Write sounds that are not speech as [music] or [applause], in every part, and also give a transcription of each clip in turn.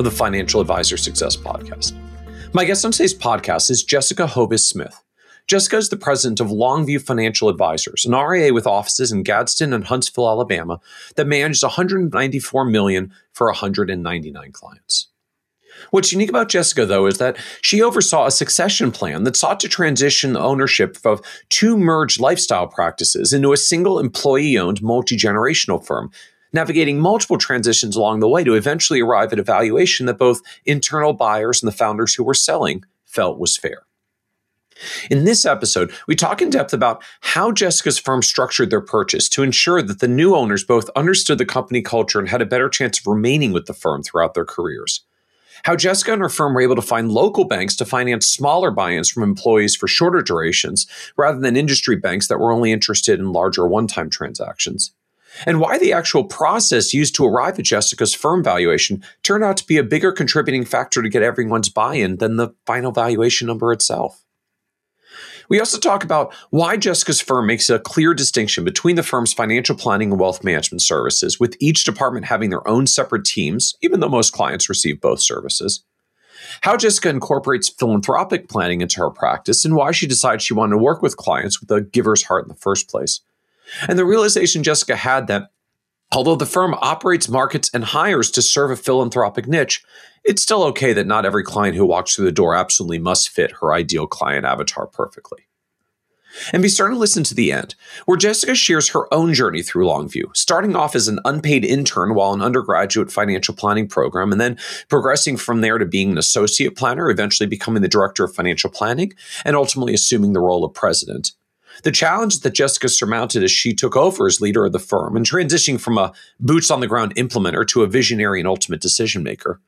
of the Financial Advisor Success Podcast. My guest on today's podcast is Jessica Hovis Smith. Jessica is the president of Longview Financial Advisors, an RIA with offices in Gadsden and Huntsville, Alabama, that manages 194 million for 199 clients. What's unique about Jessica, though, is that she oversaw a succession plan that sought to transition the ownership of two merged lifestyle practices into a single employee owned multi generational firm navigating multiple transitions along the way to eventually arrive at a valuation that both internal buyers and the founders who were selling felt was fair. In this episode, we talk in depth about how Jessica's firm structured their purchase to ensure that the new owners both understood the company culture and had a better chance of remaining with the firm throughout their careers. How Jessica and her firm were able to find local banks to finance smaller buy ins from employees for shorter durations rather than industry banks that were only interested in larger one time transactions and why the actual process used to arrive at Jessica's firm valuation turned out to be a bigger contributing factor to get everyone's buy in than the final valuation number itself. We also talk about why Jessica's firm makes a clear distinction between the firm's financial planning and wealth management services, with each department having their own separate teams, even though most clients receive both services. How Jessica incorporates philanthropic planning into her practice, and why she decides she wanted to work with clients with a giver's heart in the first place. And the realization Jessica had that although the firm operates, markets, and hires to serve a philanthropic niche, it's still okay that not every client who walks through the door absolutely must fit her ideal client avatar perfectly. And be certain to listen to the end, where Jessica shares her own journey through Longview, starting off as an unpaid intern while an undergraduate financial planning program, and then progressing from there to being an associate planner, eventually becoming the director of financial planning, and ultimately assuming the role of president. The challenge that Jessica surmounted as she took over as leader of the firm and transitioning from a boots on the ground implementer to a visionary and ultimate decision maker.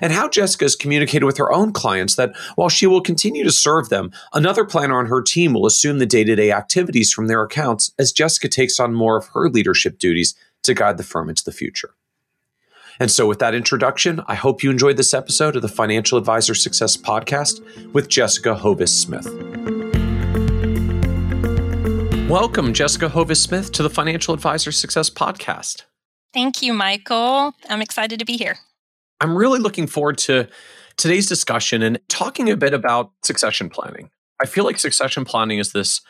And how Jessica has communicated with her own clients that while she will continue to serve them, another planner on her team will assume the day to day activities from their accounts as Jessica takes on more of her leadership duties to guide the firm into the future. And so, with that introduction, I hope you enjoyed this episode of the Financial Advisor Success Podcast with Jessica Hovis Smith. Welcome, Jessica Hovis Smith, to the Financial Advisor Success Podcast. Thank you, Michael. I'm excited to be here. I'm really looking forward to today's discussion and talking a bit about succession planning. I feel like succession planning is this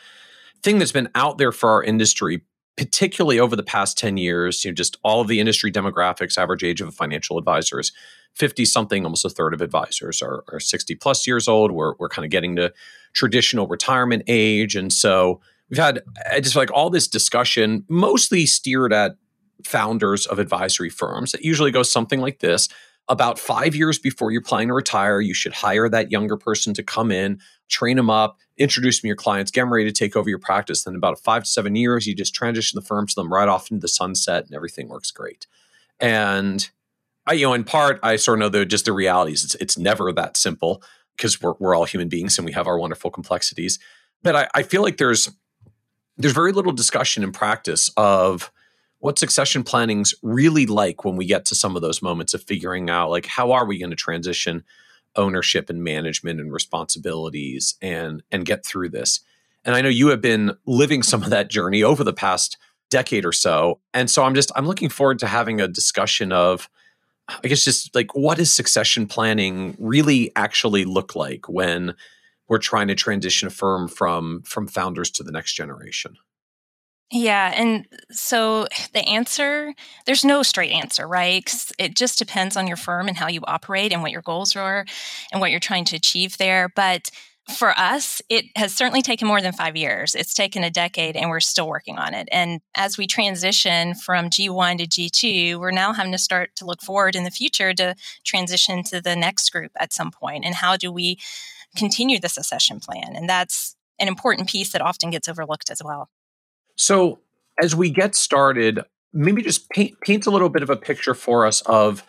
thing that's been out there for our industry, particularly over the past 10 years. You know, just all of the industry demographics, average age of a financial advisor is 50 something, almost a third of advisors are, are 60 plus years old. We're, we're kind of getting to traditional retirement age. And so we've had just like all this discussion mostly steered at founders of advisory firms. It usually goes something like this. About five years before you're planning to retire, you should hire that younger person to come in, train them up, introduce them to your clients, get them ready to take over your practice. Then about five to seven years, you just transition the firm to them right off into the sunset and everything works great. And I, you know, in part, I sort of know the just the realities. It's it's never that simple because we're we're all human beings and we have our wonderful complexities. But I, I feel like there's there's very little discussion in practice of what succession planning's really like when we get to some of those moments of figuring out like how are we going to transition ownership and management and responsibilities and and get through this. And i know you have been living some of that journey over the past decade or so. And so i'm just i'm looking forward to having a discussion of i guess just like what does succession planning really actually look like when we're trying to transition a firm from from founders to the next generation yeah. And so [sighs] the answer, there's no straight answer, right? It just depends on your firm and how you operate and what your goals are and what you're trying to achieve there. But for us, it has certainly taken more than five years. It's taken a decade and we're still working on it. And as we transition from G1 to G2, we're now having to start to look forward in the future to transition to the next group at some point. And how do we continue the succession plan. And that's an important piece that often gets overlooked as well. So, as we get started, maybe just paint, paint a little bit of a picture for us of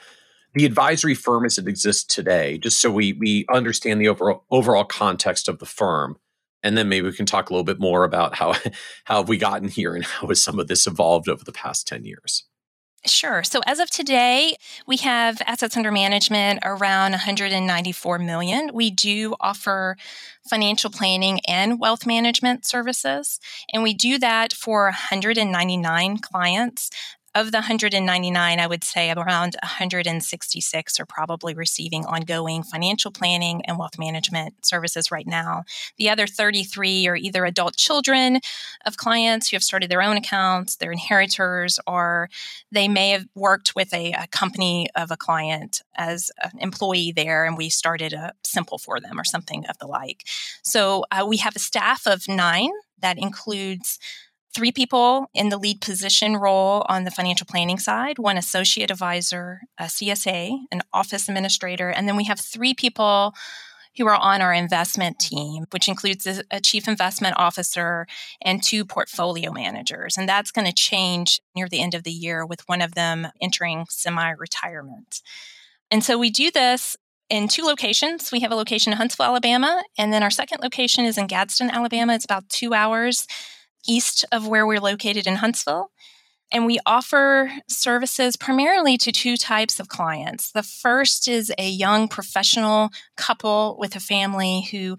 the advisory firm as it exists today, just so we we understand the overall overall context of the firm, and then maybe we can talk a little bit more about how [laughs] how have we gotten here and how has some of this evolved over the past ten years. Sure. So as of today, we have assets under management around 194 million. We do offer financial planning and wealth management services, and we do that for 199 clients of the 199, I would say around 166 are probably receiving ongoing financial planning and wealth management services right now. The other 33 are either adult children of clients who have started their own accounts, their inheritors, or they may have worked with a, a company of a client as an employee there and we started a simple for them or something of the like. So uh, we have a staff of nine that includes three people in the lead position role on the financial planning side one associate advisor, a CSA, an office administrator, and then we have three people who are on our investment team, which includes a chief investment officer and two portfolio managers. And that's going to change near the end of the year with one of them entering semi retirement. And so we do this in two locations. We have a location in Huntsville, Alabama, and then our second location is in Gadsden, Alabama. It's about two hours east of where we're located in Huntsville. And we offer services primarily to two types of clients. The first is a young professional couple with a family who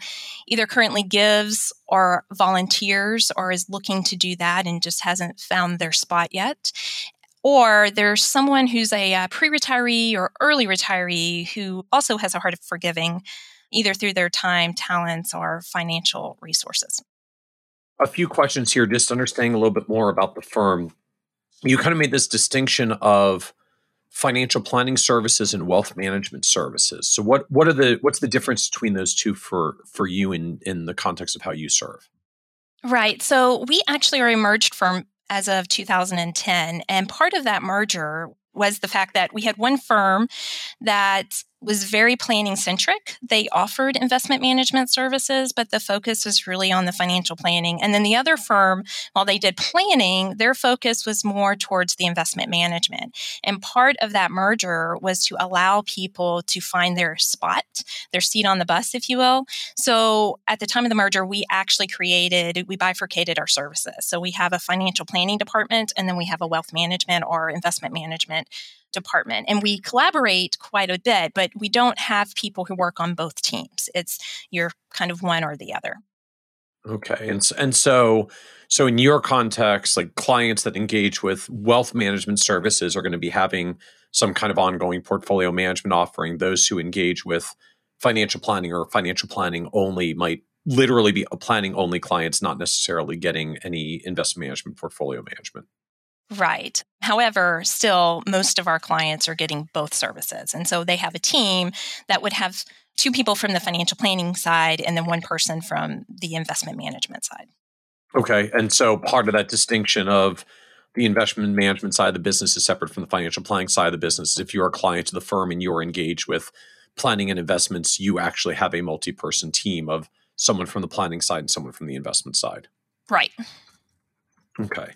either currently gives or volunteers or is looking to do that and just hasn't found their spot yet. Or there's someone who's a uh, pre retiree or early retiree who also has a heart for giving, either through their time, talents, or financial resources a few questions here, just understanding a little bit more about the firm. You kind of made this distinction of financial planning services and wealth management services. So what what are the what's the difference between those two for for you in in the context of how you serve? Right. So we actually are a merged firm as of 2010 and part of that merger was the fact that we had one firm that was very planning centric. They offered investment management services, but the focus was really on the financial planning. And then the other firm, while they did planning, their focus was more towards the investment management. And part of that merger was to allow people to find their spot, their seat on the bus, if you will. So at the time of the merger, we actually created, we bifurcated our services. So we have a financial planning department, and then we have a wealth management or investment management department and we collaborate quite a bit, but we don't have people who work on both teams. It's you're kind of one or the other. Okay. And and so so in your context, like clients that engage with wealth management services are going to be having some kind of ongoing portfolio management offering. Those who engage with financial planning or financial planning only might literally be a planning only clients, not necessarily getting any investment management portfolio management. Right. However, still, most of our clients are getting both services. And so they have a team that would have two people from the financial planning side and then one person from the investment management side. Okay. And so part of that distinction of the investment management side of the business is separate from the financial planning side of the business. If you're a client to the firm and you're engaged with planning and investments, you actually have a multi person team of someone from the planning side and someone from the investment side. Right. Okay.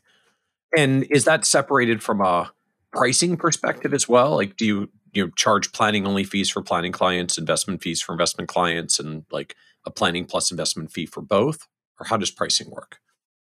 And is that separated from a pricing perspective as well? Like, do you you know, charge planning only fees for planning clients, investment fees for investment clients, and like a planning plus investment fee for both? Or how does pricing work?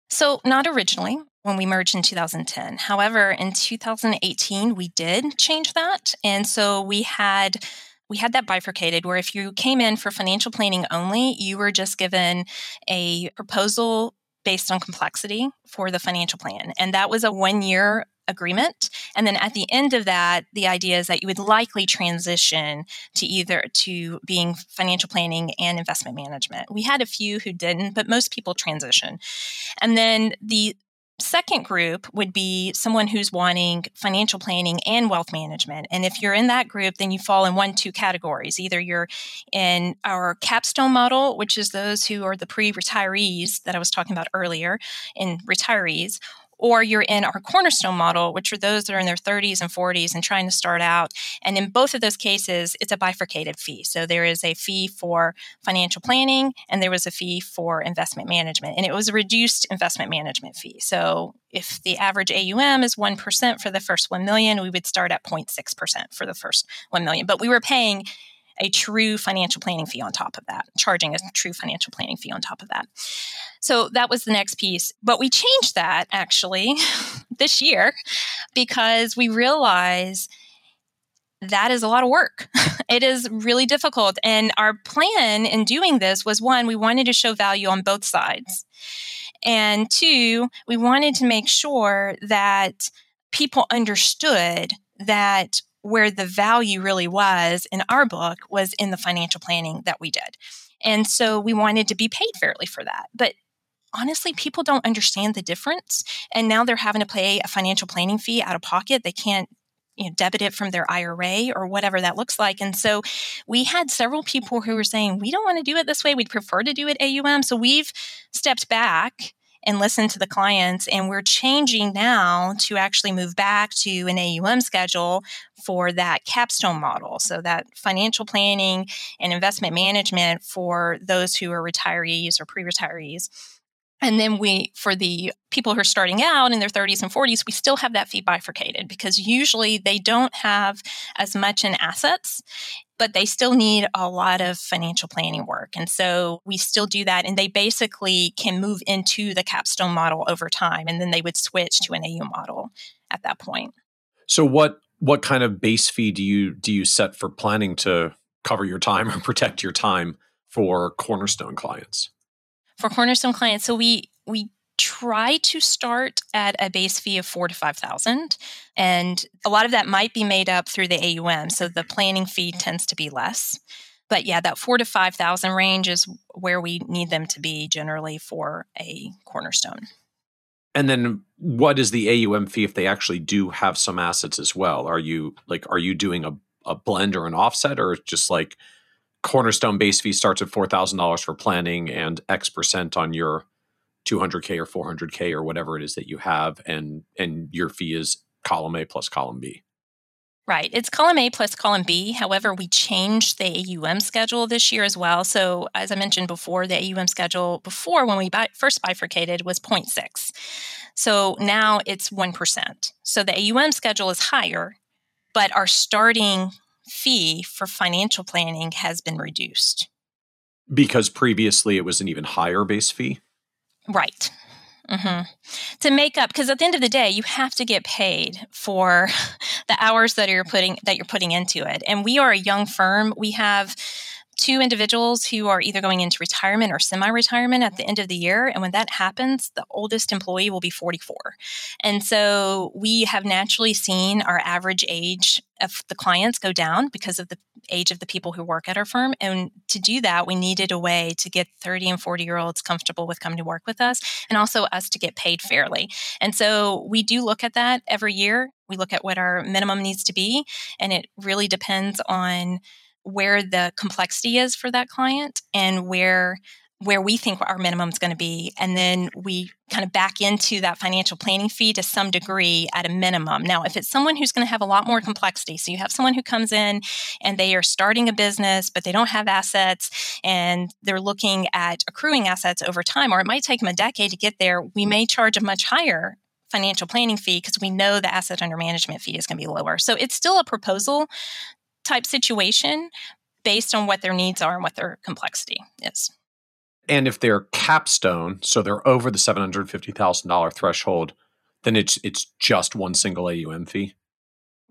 So, not originally when we merged in 2010. However, in 2018, we did change that. And so we had we had that bifurcated where if you came in for financial planning only, you were just given a proposal based on complexity for the financial plan. And that was a one year agreement. And then at the end of that the idea is that you would likely transition to either to being financial planning and investment management. We had a few who didn't but most people transition. And then the Second group would be someone who's wanting financial planning and wealth management. And if you're in that group, then you fall in one, two categories. Either you're in our capstone model, which is those who are the pre retirees that I was talking about earlier, in retirees, or you're in our cornerstone model, which are those that are in their 30s and 40s and trying to start out. And in both of those cases, it's a bifurcated fee. So there is a fee for financial planning and there was a fee for investment management. And it was a reduced investment management fee. So if the average AUM is 1% for the first 1 million, we would start at 0.6% for the first 1 million. But we were paying a true financial planning fee on top of that, charging a true financial planning fee on top of that. So that was the next piece. But we changed that actually [laughs] this year because we realize that is a lot of work. [laughs] it is really difficult. And our plan in doing this was one, we wanted to show value on both sides. And two, we wanted to make sure that people understood that where the value really was in our book was in the financial planning that we did. And so we wanted to be paid fairly for that. But honestly, people don't understand the difference. And now they're having to pay a financial planning fee out of pocket. They can't you know, debit it from their IRA or whatever that looks like. And so we had several people who were saying, we don't want to do it this way. We'd prefer to do it AUM. So we've stepped back and listen to the clients. And we're changing now to actually move back to an AUM schedule for that capstone model. So that financial planning and investment management for those who are retirees or pre retirees. And then we, for the people who are starting out in their 30s and 40s, we still have that fee bifurcated because usually they don't have as much in assets but they still need a lot of financial planning work. And so we still do that. And they basically can move into the capstone model over time. And then they would switch to an AU model at that point. So what what kind of base fee do you do you set for planning to cover your time [laughs] or protect your time for cornerstone clients? For cornerstone clients, so we we try to start at a base fee of four to five thousand, and a lot of that might be made up through the AUM. So the mm-hmm. planning fee tends to be less, but yeah, that four to five thousand range is where we need them to be generally for a cornerstone. And then what is the AUM fee if they actually do have some assets as well? Are you like are you doing a, a blend or an offset or just like cornerstone base fee starts at $4,000 for planning and X percent on your 200k or 400k or whatever it is that you have and and your fee is column A plus column B. Right. It's column A plus column B. However, we changed the AUM schedule this year as well. So, as I mentioned before, the AUM schedule before when we bi- first bifurcated was 0.6. So now it's 1%. So the AUM schedule is higher, but our starting fee for financial planning has been reduced. Because previously it was an even higher base fee? Right. Mm-hmm. To make up, because at the end of the day, you have to get paid for [laughs] the hours that you're putting that you're putting into it. And we are a young firm. We have two individuals who are either going into retirement or semi retirement at the end of the year. And when that happens, the oldest employee will be 44. And so we have naturally seen our average age of the clients go down because of the age of the people who work at our firm. And to do that, we needed a way to get 30 and 40 year olds comfortable with coming to work with us and also us to get paid fairly. And so we do look at that every year. We look at what our minimum needs to be, and it really depends on where the complexity is for that client and where where we think our minimum is going to be and then we kind of back into that financial planning fee to some degree at a minimum now if it's someone who's going to have a lot more complexity so you have someone who comes in and they are starting a business but they don't have assets and they're looking at accruing assets over time or it might take them a decade to get there we may charge a much higher financial planning fee because we know the asset under management fee is going to be lower. So it's still a proposal type situation based on what their needs are and what their complexity is. And if they're capstone, so they're over the seven hundred fifty thousand dollar threshold, then it's it's just one single AUM fee.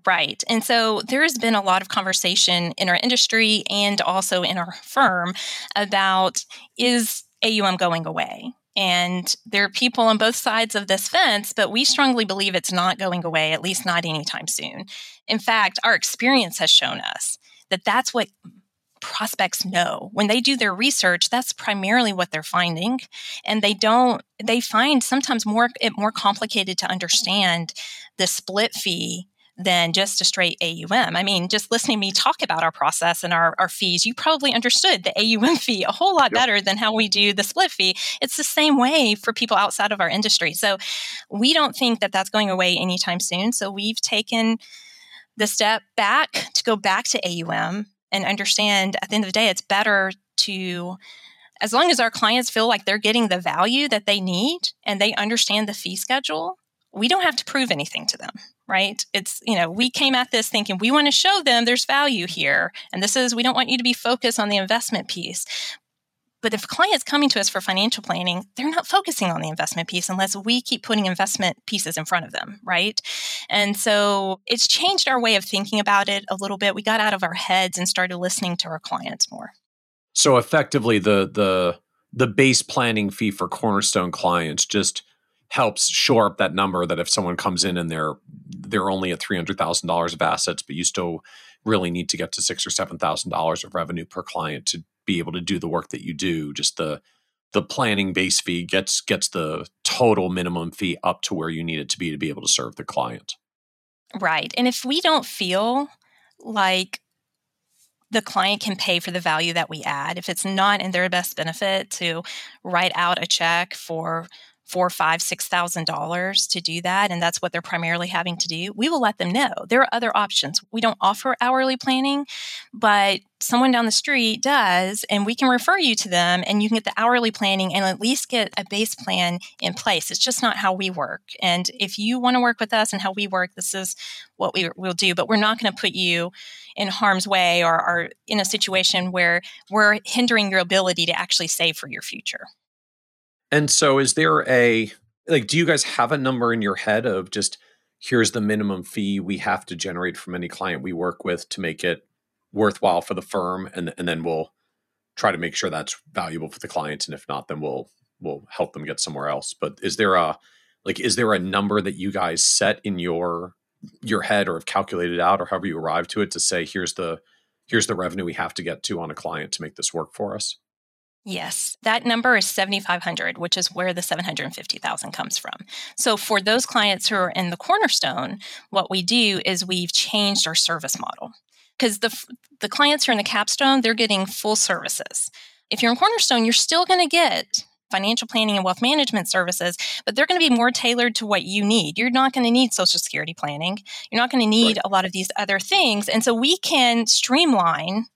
Right. And so there has been a lot of conversation in our industry and also in our firm about is AUM going away? And there are people on both sides of this fence, but we strongly believe it's not going away, at least not anytime soon. In fact, our experience has shown us that that's what prospects know when they do their research that's primarily what they're finding and they don't they find sometimes more it more complicated to understand the split fee than just a straight AUM. I mean, just listening to me talk about our process and our, our fees, you probably understood the AUM fee a whole lot yep. better than how we do the split fee. It's the same way for people outside of our industry. So we don't think that that's going away anytime soon. So we've taken the step back to go back to AUM and understand at the end of the day, it's better to as long as our clients feel like they're getting the value that they need and they understand the fee schedule, we don't have to prove anything to them, right? It's, you know, we came at this thinking we want to show them there's value here. And this is, we don't want you to be focused on the investment piece. But if client's coming to us for financial planning, they're not focusing on the investment piece unless we keep putting investment pieces in front of them, right? And so it's changed our way of thinking about it a little bit. We got out of our heads and started listening to our clients more. So effectively, the the the base planning fee for Cornerstone clients just helps shore up that number. That if someone comes in and they're they're only at three hundred thousand dollars of assets, but you still really need to get to six or seven thousand dollars of revenue per client to be able to do the work that you do. Just the the planning base fee gets gets the total minimum fee up to where you need it to be to be able to serve the client. Right. And if we don't feel like the client can pay for the value that we add. If it's not in their best benefit to write out a check for four, five, six thousand dollars to do that, and that's what they're primarily having to do, we will let them know. There are other options. We don't offer hourly planning, but someone down the street does, and we can refer you to them and you can get the hourly planning and at least get a base plan in place. It's just not how we work. And if you want to work with us and how we work, this is what we will do. But we're not going to put you in harm's way or, or in a situation where we're hindering your ability to actually save for your future. And so is there a like do you guys have a number in your head of just here's the minimum fee we have to generate from any client we work with to make it worthwhile for the firm and and then we'll try to make sure that's valuable for the clients and if not then we'll we'll help them get somewhere else. But is there a like is there a number that you guys set in your your head or have calculated out or however you arrive to it to say here's the here's the revenue we have to get to on a client to make this work for us? Yes, that number is 7500, which is where the 750,000 comes from. So for those clients who are in the cornerstone, what we do is we've changed our service model. Cuz the the clients who are in the capstone, they're getting full services. If you're in cornerstone, you're still going to get financial planning and wealth management services, but they're going to be more tailored to what you need. You're not going to need social security planning. You're not going to need right. a lot of these other things. And so we can streamline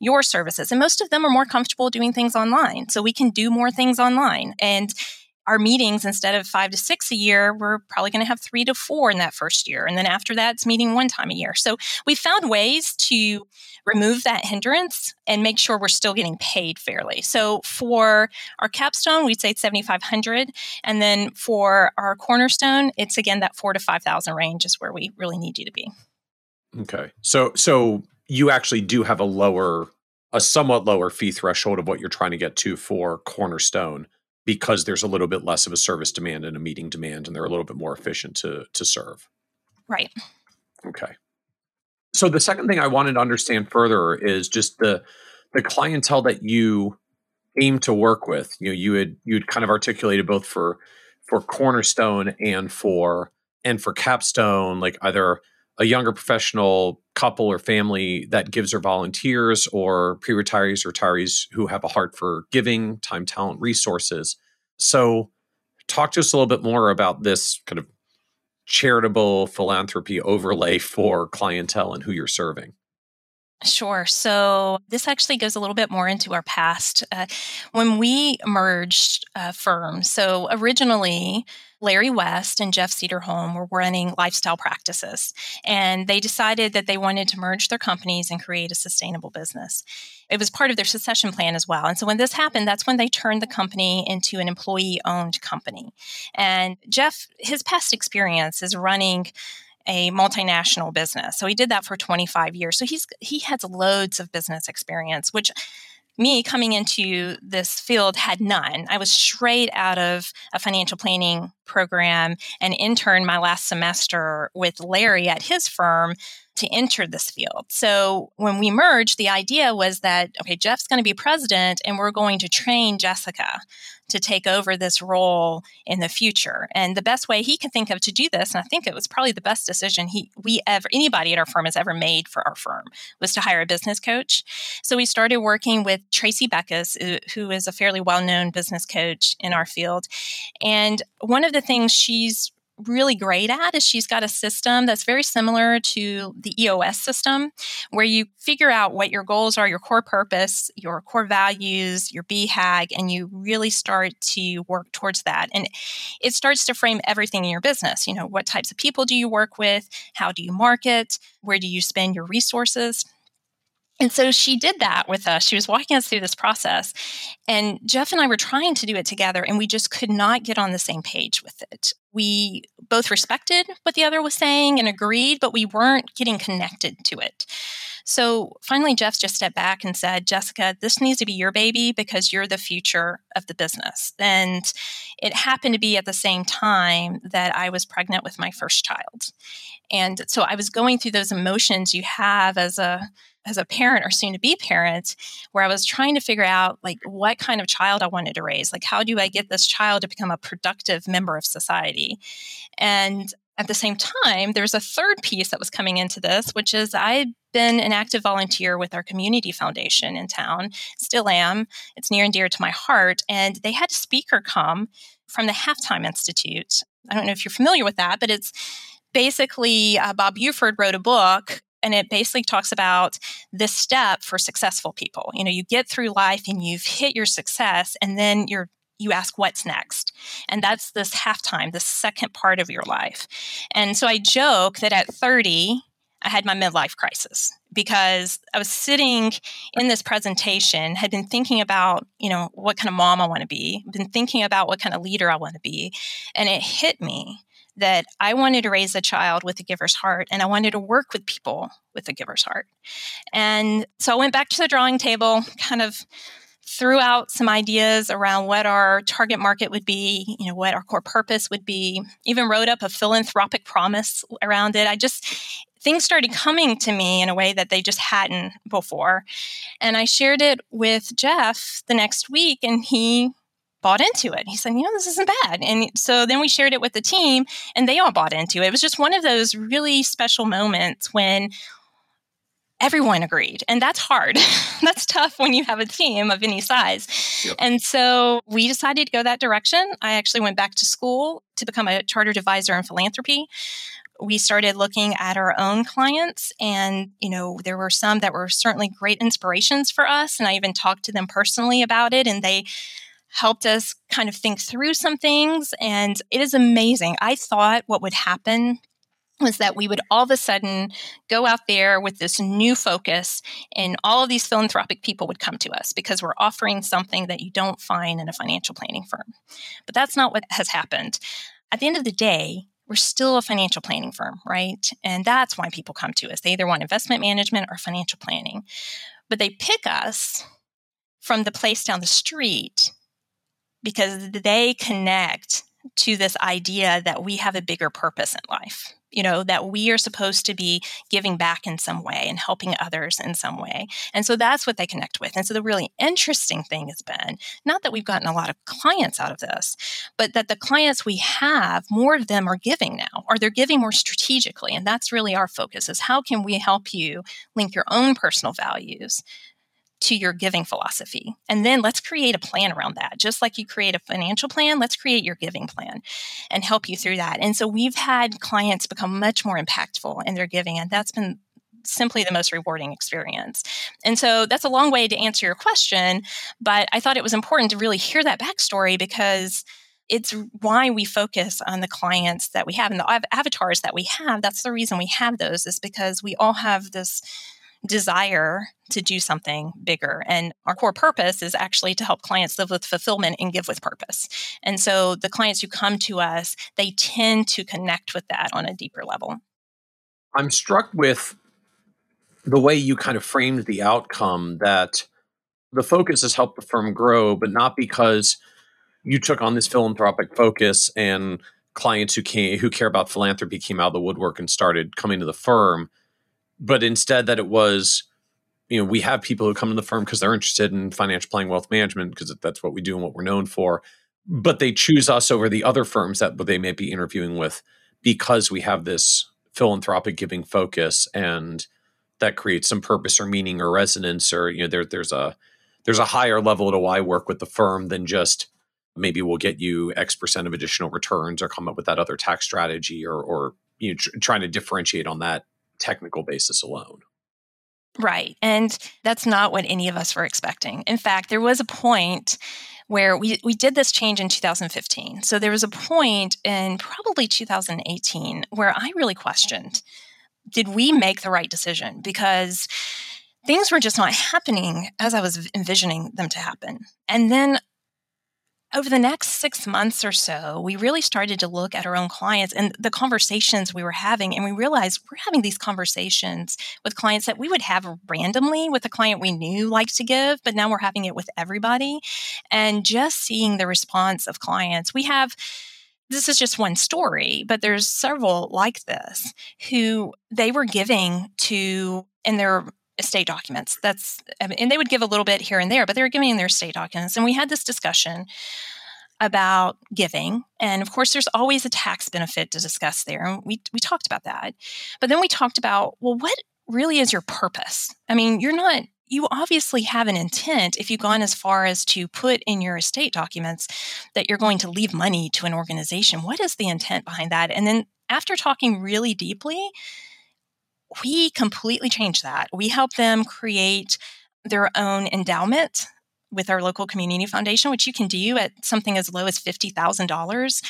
your services. And most of them are more comfortable doing things online. So we can do more things online. And our meetings, instead of five to six a year, we're probably going to have three to four in that first year. And then after that, it's meeting one time a year. So we found ways to remove that hindrance and make sure we're still getting paid fairly. So for our capstone, we'd say 7,500. And then for our cornerstone, it's again that four to 5,000 range is where we really need you to be. Okay. So, so you actually do have a lower a somewhat lower fee threshold of what you're trying to get to for cornerstone because there's a little bit less of a service demand and a meeting demand and they're a little bit more efficient to to serve. Right. Okay. So the second thing i wanted to understand further is just the the clientele that you aim to work with. You know you had you had kind of articulated both for for cornerstone and for and for capstone like either a younger professional couple or family that gives or volunteers or pre-retirees or retirees who have a heart for giving time talent resources. So talk to us a little bit more about this kind of charitable philanthropy overlay for clientele and who you're serving Sure. So this actually goes a little bit more into our past. Uh, when we merged uh, firms, so originally Larry West and Jeff Cederholm were running lifestyle practices, and they decided that they wanted to merge their companies and create a sustainable business. It was part of their succession plan as well. And so when this happened, that's when they turned the company into an employee owned company. And Jeff, his past experience is running a multinational business. So he did that for 25 years. So he's he has loads of business experience, which me coming into this field had none. I was straight out of a financial planning program and interned my last semester with Larry at his firm to enter this field. So when we merged, the idea was that, okay, Jeff's going to be president and we're going to train Jessica to take over this role in the future. And the best way he can think of to do this, and I think it was probably the best decision he we ever anybody at our firm has ever made for our firm, was to hire a business coach. So we started working with Tracy Beckes, who is a fairly well-known business coach in our field. And one of the things she's really great at is she's got a system that's very similar to the EOS system, where you figure out what your goals are, your core purpose, your core values, your BHAG, and you really start to work towards that. And it starts to frame everything in your business. You know, what types of people do you work with? How do you market? Where do you spend your resources? And so she did that with us. She was walking us through this process. And Jeff and I were trying to do it together, and we just could not get on the same page with it. We both respected what the other was saying and agreed, but we weren't getting connected to it. So finally, Jeff just stepped back and said, Jessica, this needs to be your baby because you're the future of the business. And it happened to be at the same time that I was pregnant with my first child. And so I was going through those emotions you have as a as a parent or soon to be parent where I was trying to figure out like what kind of child I wanted to raise. Like how do I get this child to become a productive member of society? And at the same time, there's a third piece that was coming into this, which is I've been an active volunteer with our community foundation in town, still am. It's near and dear to my heart. And they had a speaker come from the Halftime Institute. I don't know if you're familiar with that, but it's basically uh, Bob Buford wrote a book and it basically talks about this step for successful people. You know, you get through life and you've hit your success, and then you're you ask what's next. And that's this halftime, the second part of your life. And so I joke that at 30, I had my midlife crisis because I was sitting in this presentation, had been thinking about, you know, what kind of mom I want to be, been thinking about what kind of leader I want to be. And it hit me that I wanted to raise a child with a giver's heart and I wanted to work with people with a giver's heart. And so I went back to the drawing table, kind of threw out some ideas around what our target market would be, you know, what our core purpose would be, even wrote up a philanthropic promise around it. I just things started coming to me in a way that they just hadn't before. And I shared it with Jeff the next week and he bought into it. He said, you know, this isn't bad. And so then we shared it with the team and they all bought into it. It was just one of those really special moments when everyone agreed. And that's hard. [laughs] that's tough when you have a team of any size. Yep. And so we decided to go that direction. I actually went back to school to become a chartered advisor in philanthropy we started looking at our own clients and you know there were some that were certainly great inspirations for us and i even talked to them personally about it and they helped us kind of think through some things. And it is amazing. I thought what would happen was that we would all of a sudden go out there with this new focus and all of these philanthropic people would come to us because we're offering something that you don't find in a financial planning firm. But that's not what has happened. At the end of the day, we're still a financial planning firm, right? And that's why people come to us. They either want investment management or financial planning. But they pick us from the place down the street because they connect to this idea that we have a bigger purpose in life. You know, that we are supposed to be giving back in some way and helping others in some way. And so that's what they connect with. And so the really interesting thing has been not that we've gotten a lot of clients out of this, but that the clients we have, more of them are giving now, or they're giving more strategically. And that's really our focus is how can we help you link your own personal values to your giving philosophy. And then let's create a plan around that. Just like you create a financial plan, let's create your giving plan and help you through that. And so we've had clients become much more impactful in their giving, and that's been simply the most rewarding experience. And so that's a long way to answer your question, but I thought it was important to really hear that backstory because it's why we focus on the clients that we have and the avatars that we have. That's the reason we have those, is because we all have this desire to do something bigger. And our core purpose is actually to help clients live with fulfillment and give with purpose. And so the clients who come to us, they tend to connect with that on a deeper level. I'm struck with the way you kind of framed the outcome that the focus has helped the firm grow, but not because you took on this philanthropic focus and clients who came who care about philanthropy came out of the woodwork and started coming to the firm but instead that it was you know we have people who come to the firm because they're interested in financial planning wealth management because that's what we do and what we're known for but they choose us over the other firms that they may be interviewing with because we have this philanthropic giving focus and that creates some purpose or meaning or resonance or you know there, there's a there's a higher level to why work with the firm than just maybe we'll get you x percent of additional returns or come up with that other tax strategy or or you know tr- trying to differentiate on that technical basis alone right and that's not what any of us were expecting in fact there was a point where we, we did this change in 2015 so there was a point in probably 2018 where i really questioned did we make the right decision? Because things were just not happening as I was envisioning them to happen. And then over the next six months or so, we really started to look at our own clients and the conversations we were having. And we realized we're having these conversations with clients that we would have randomly with a client we knew liked to give, but now we're having it with everybody. And just seeing the response of clients, we have this is just one story, but there's several like this who they were giving to in their estate documents. That's and they would give a little bit here and there, but they were giving their estate documents. And we had this discussion about giving. And of course, there's always a tax benefit to discuss there. And we, we talked about that. But then we talked about, well, what really is your purpose? I mean, you're not you obviously have an intent if you've gone as far as to put in your estate documents that you're going to leave money to an organization. What is the intent behind that? And then after talking really deeply, we completely change that. We help them create their own endowment with our local community foundation, which you can do at something as low as $50,000.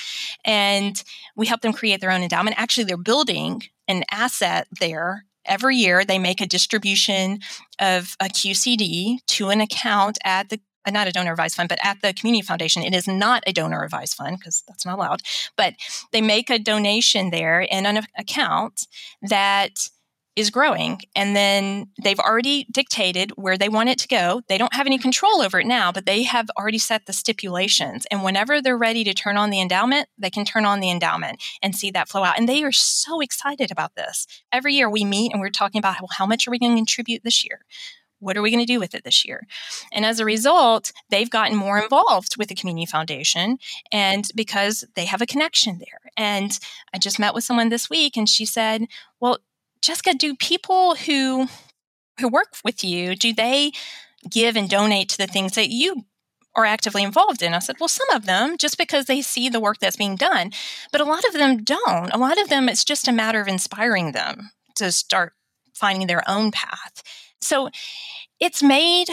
And we help them create their own endowment. Actually, they're building an asset there every year they make a distribution of a QCD to an account at the uh, not a donor advised fund, but at the community foundation. It is not a donor advised fund because that's not allowed. But they make a donation there in an account that is growing and then they've already dictated where they want it to go. They don't have any control over it now but they have already set the stipulations. And whenever they're ready to turn on the endowment they can turn on the endowment and see that flow out. And they are so excited about this. Every year we meet and we're talking about well, how much are we going to contribute this year? What are we going to do with it this year? And as a result, they've gotten more involved with the community foundation and because they have a connection there. And I just met with someone this week and she said, Well, Jessica, do people who who work with you, do they give and donate to the things that you are actively involved in? I said, well, some of them, just because they see the work that's being done, but a lot of them don't. A lot of them, it's just a matter of inspiring them to start finding their own path. So it's made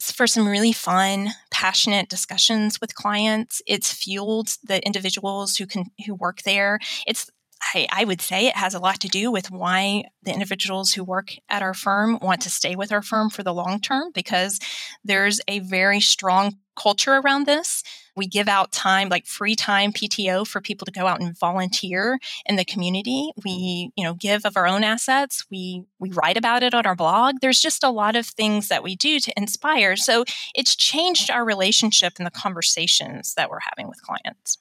for some really fun, passionate discussions with clients. It's fueled the individuals who can who work there. It's I, I, would say it has a lot to do with why the individuals who work at our firm want to stay with our firm for the long term because there's a very strong culture around this. We give out time, like free time PTO for people to go out and volunteer in the community. We, you know, give of our own assets. We we write about it on our blog. There's just a lot of things that we do to inspire. So it's changed our relationship and the conversations that we're having with clients.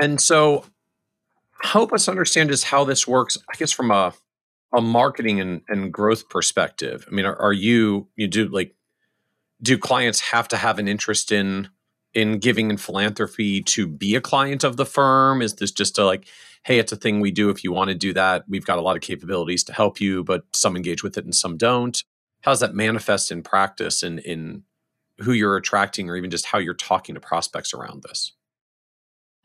And so help us understand just how this works, I guess from a a marketing and, and growth perspective. I mean, are, are you you do like do clients have to have an interest in in giving and philanthropy to be a client of the firm? Is this just a like, hey, it's a thing we do if you want to do that? We've got a lot of capabilities to help you, but some engage with it and some don't. How does that manifest in practice and in, in who you're attracting or even just how you're talking to prospects around this?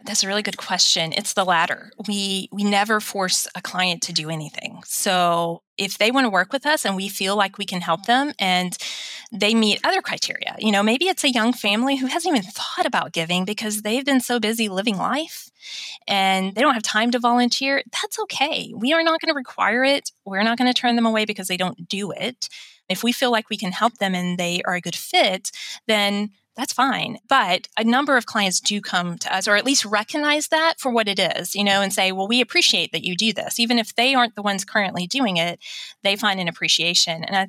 That's a really good question. It's the latter. We we never force a client to do anything. So if they want to work with us and we feel like we can help them and they meet other criteria, you know, maybe it's a young family who hasn't even thought about giving because they've been so busy living life and they don't have time to volunteer. That's okay. We are not going to require it. We're not going to turn them away because they don't do it. If we feel like we can help them and they are a good fit, then that's fine. But a number of clients do come to us, or at least recognize that for what it is, you know, and say, well, we appreciate that you do this. Even if they aren't the ones currently doing it, they find an appreciation. And I,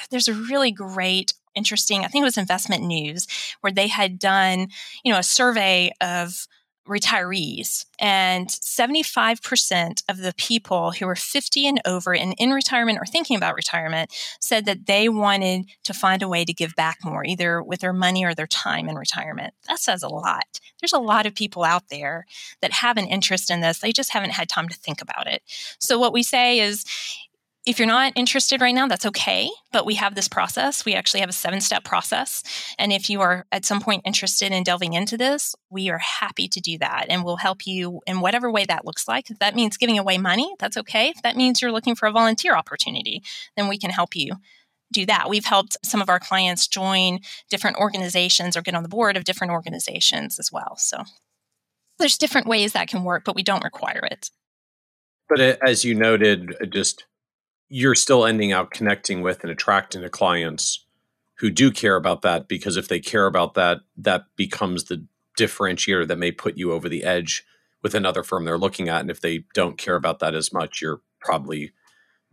[sighs] there's a really great interesting i think it was investment news where they had done you know a survey of retirees. And 75% of the people who are 50 and over and in retirement or thinking about retirement said that they wanted to find a way to give back more, either with their money or their time in retirement. That says a lot. There's a lot of people out there that have an interest in this. They just haven't had time to think about it. So, what we say is if you're not interested right now, that's okay. But we have this process. We actually have a seven step process. And if you are at some point interested in delving into this, we are happy to do that. And we'll help you in whatever way that looks like. If that means giving away money, that's okay. If that means you're looking for a volunteer opportunity, then we can help you do that. We've helped some of our clients join different organizations or get on the board of different organizations as well. So there's different ways that can work, but we don't require it. But uh, as you noted, uh, just you're still ending out connecting with and attracting the clients who do care about that because if they care about that that becomes the differentiator that may put you over the edge with another firm they're looking at. And if they don't care about that as much you're probably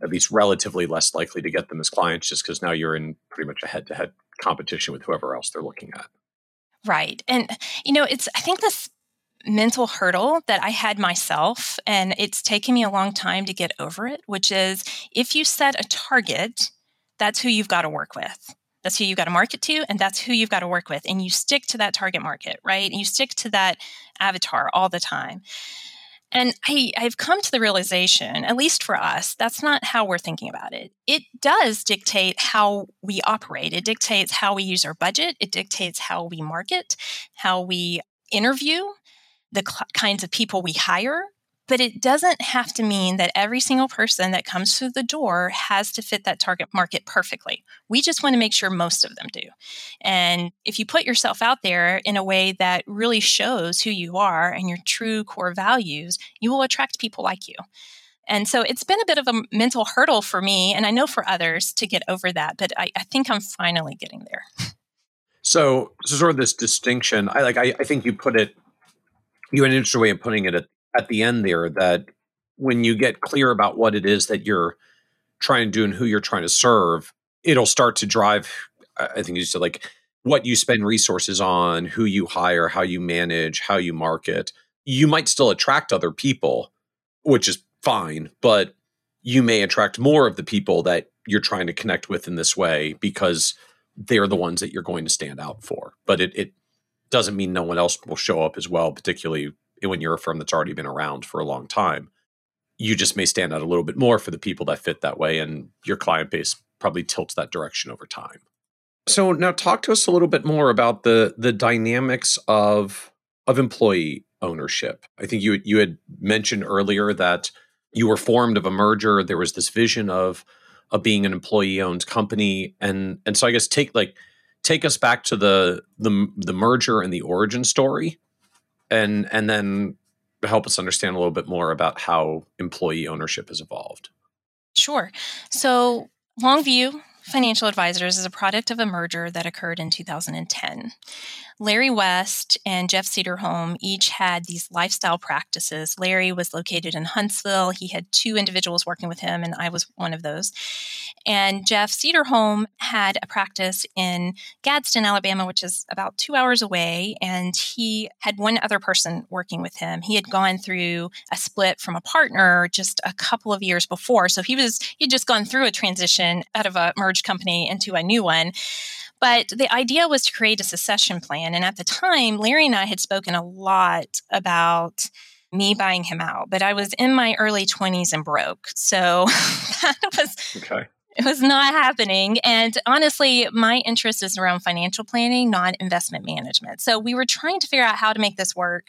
at least relatively less likely to get them as clients just because now you're in pretty much a head-to-head competition with whoever else they're looking at. Right. And you know it's i think this mental hurdle that I had myself, and it's taken me a long time to get over it, which is if you set a target, that's who you've got to work with. That's who you've got to market to, and that's who you've got to work with. And you stick to that target market, right? And you stick to that avatar all the time. And I, I've come to the realization, at least for us, that's not how we're thinking about it. It does dictate how we operate, it dictates how we use our budget, it dictates how we market, how we interview, the cl- kinds of people we hire, but it doesn't have to mean that every single person that comes through the door has to fit that target market perfectly. We just want to make sure most of them do. And if you put yourself out there in a way that really shows who you are and your true core values, you will attract people like you. And so it's been a bit of a mental hurdle for me, and I know for others to get over that, but I, I think I'm finally getting there. So, so sort of this distinction, I like. I, I think you put it you had an interesting way of putting it at, at the end there that when you get clear about what it is that you're trying to do and who you're trying to serve, it'll start to drive, I think you said, like what you spend resources on, who you hire, how you manage, how you market. You might still attract other people, which is fine, but you may attract more of the people that you're trying to connect with in this way because they're the ones that you're going to stand out for. But it, it doesn't mean no one else will show up as well, particularly when you're a firm that's already been around for a long time. You just may stand out a little bit more for the people that fit that way, and your client base probably tilts that direction over time. So now talk to us a little bit more about the the dynamics of of employee ownership. I think you you had mentioned earlier that you were formed of a merger. There was this vision of of being an employee owned company, and and so I guess take like take us back to the the the merger and the origin story, and and then help us understand a little bit more about how employee ownership has evolved. Sure. So Longview Financial Advisors is a product of a merger that occurred in 2010. Larry West and Jeff Cederholm each had these lifestyle practices. Larry was located in Huntsville. He had two individuals working with him, and I was one of those. And Jeff Cederholm had a practice in Gadsden, Alabama, which is about two hours away. And he had one other person working with him. He had gone through a split from a partner just a couple of years before. So he was, he'd just gone through a transition out of a merged company into a new one. But the idea was to create a succession plan. And at the time, Larry and I had spoken a lot about me buying him out, but I was in my early 20s and broke. So [laughs] that was okay. It was not happening. And honestly, my interest is around financial planning, not investment management. So we were trying to figure out how to make this work.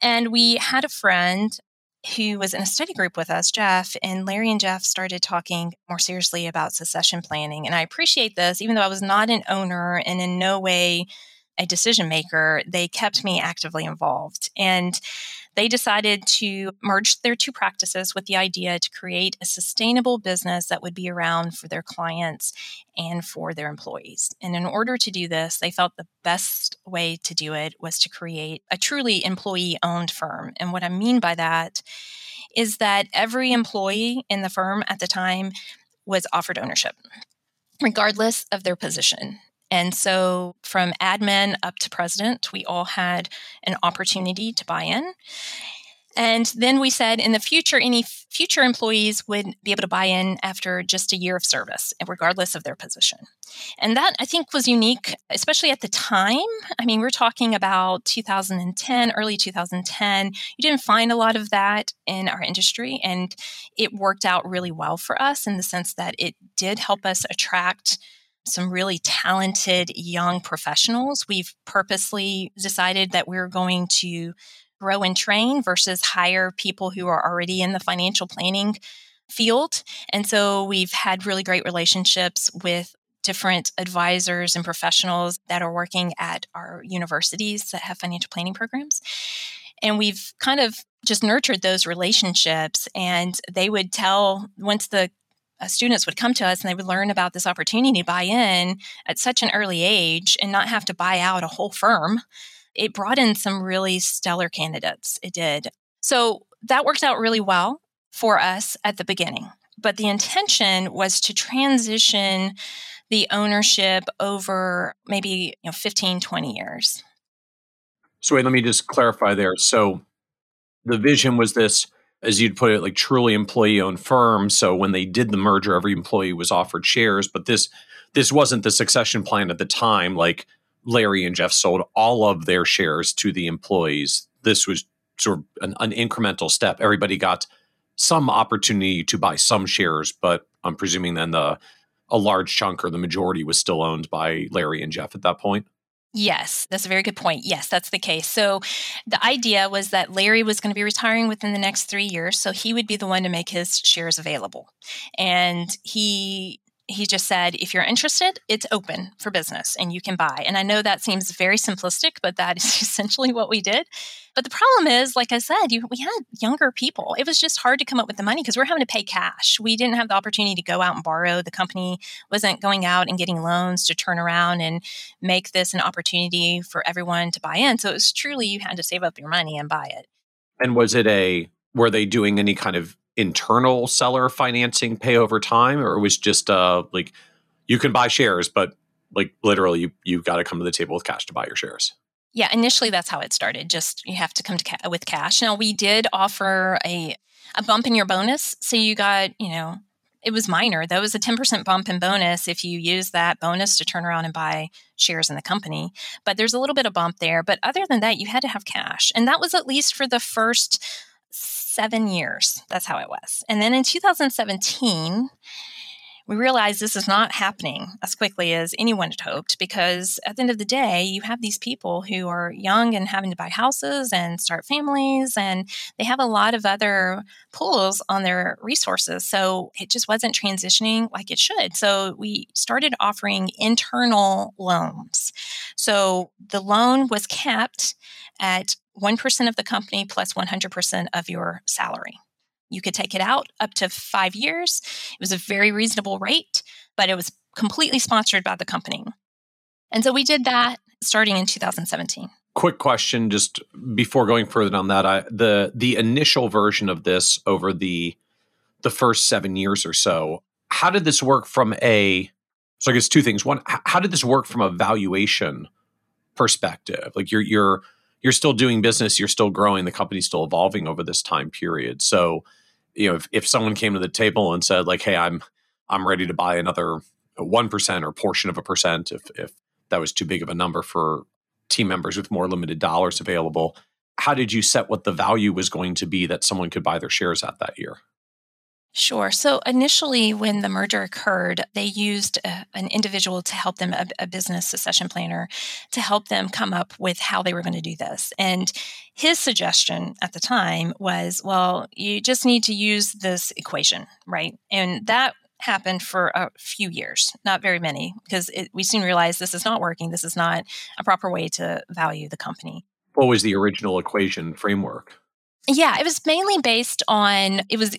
And we had a friend who was in a study group with us, Jeff, and Larry and Jeff started talking more seriously about succession planning. And I appreciate this, even though I was not an owner and in no way a decision maker, they kept me actively involved. And they decided to merge their two practices with the idea to create a sustainable business that would be around for their clients and for their employees. And in order to do this, they felt the best way to do it was to create a truly employee owned firm. And what I mean by that is that every employee in the firm at the time was offered ownership regardless of their position. And so, from admin up to president, we all had an opportunity to buy in. And then we said in the future, any future employees would be able to buy in after just a year of service, regardless of their position. And that I think was unique, especially at the time. I mean, we're talking about 2010, early 2010. You didn't find a lot of that in our industry. And it worked out really well for us in the sense that it did help us attract some really talented young professionals. We've purposely decided that we're going to grow and train versus hire people who are already in the financial planning field. And so we've had really great relationships with different advisors and professionals that are working at our universities that have financial planning programs. And we've kind of just nurtured those relationships. And they would tell, once the Uh, students would come to us and they would learn about this opportunity to buy in at such an early age and not have to buy out a whole firm it brought in some really stellar candidates. It did. So that worked out really well for us at the beginning. But the intention was to transition the ownership over maybe you know 15 20 years so wait let me just clarify there so the vision was this as you'd put it like truly employee owned firm so when they did the merger every employee was offered shares but this this wasn't the succession plan at the time like Larry and Jeff sold all of their shares to the employees. This was sort of an, an, incremental step. Everybody got some opportunity to buy some shares, but I'm presuming then the a large chunk or the majority was still owned by Larry and Jeff at that point. Yes, that's a very good point. Yes, that's the case. So the idea was that Larry was going to be retiring within the next three years. So he would be the one to make his shares available. And he he just said, if you're interested, it's open for business and you can buy. And I know that seems very simplistic, but that is [laughs] essentially what we did. But the problem is, like I said, you, we had younger people. It was just hard to come up with the money because we're having to pay cash. We didn't have the opportunity to go out and borrow. The company wasn't going out and getting loans to turn around and make this an opportunity for everyone to buy in. So it was truly you had to save up your money and buy it. And was it a, were they doing any kind of internal seller financing pay over time, or it was just uh, like you can buy shares, but like literally you you've got to come to the table with cash to buy your shares? Yeah, initially that's how it started. Just you have to come to ca- with cash. Now we did offer a a bump in your bonus, so you got you know it was minor. That was a 10% bump in bonus if you use that bonus to turn around and buy shares in the company. But there's a little bit of bump there. But other than that, you had to have cash. And that was at least for the first seven years. That's how it was. And then in 2017, we realized this is not happening as quickly as anyone had hoped because at the end of the day, you have these people who are young and having to buy houses and start families, and they have a lot of other pulls on their resources. So it just wasn't transitioning like it should. So we started offering internal loans. So the loan was kept at 1% of the company plus 100% of your salary. You could take it out up to five years. It was a very reasonable rate, but it was completely sponsored by the company. And so we did that starting in 2017. Quick question, just before going further on that, I, the the initial version of this over the the first seven years or so, how did this work from a? So I guess two things. One, how did this work from a valuation perspective? Like you're you're you're still doing business, you're still growing, the company's still evolving over this time period. So, you know, if, if someone came to the table and said, like, hey, I'm I'm ready to buy another one percent or portion of a percent, if if that was too big of a number for team members with more limited dollars available, how did you set what the value was going to be that someone could buy their shares at that year? Sure. So initially, when the merger occurred, they used a, an individual to help them, a, a, business succession planner, to help them come up with how they were going to do this. And his suggestion at the time was, well, you just need to use this equation, right? And that happened for a few years, not very many, because it, we soon realized this is not working. This is not a proper way to value the company. What was the original equation framework? Yeah, it was mainly based on it was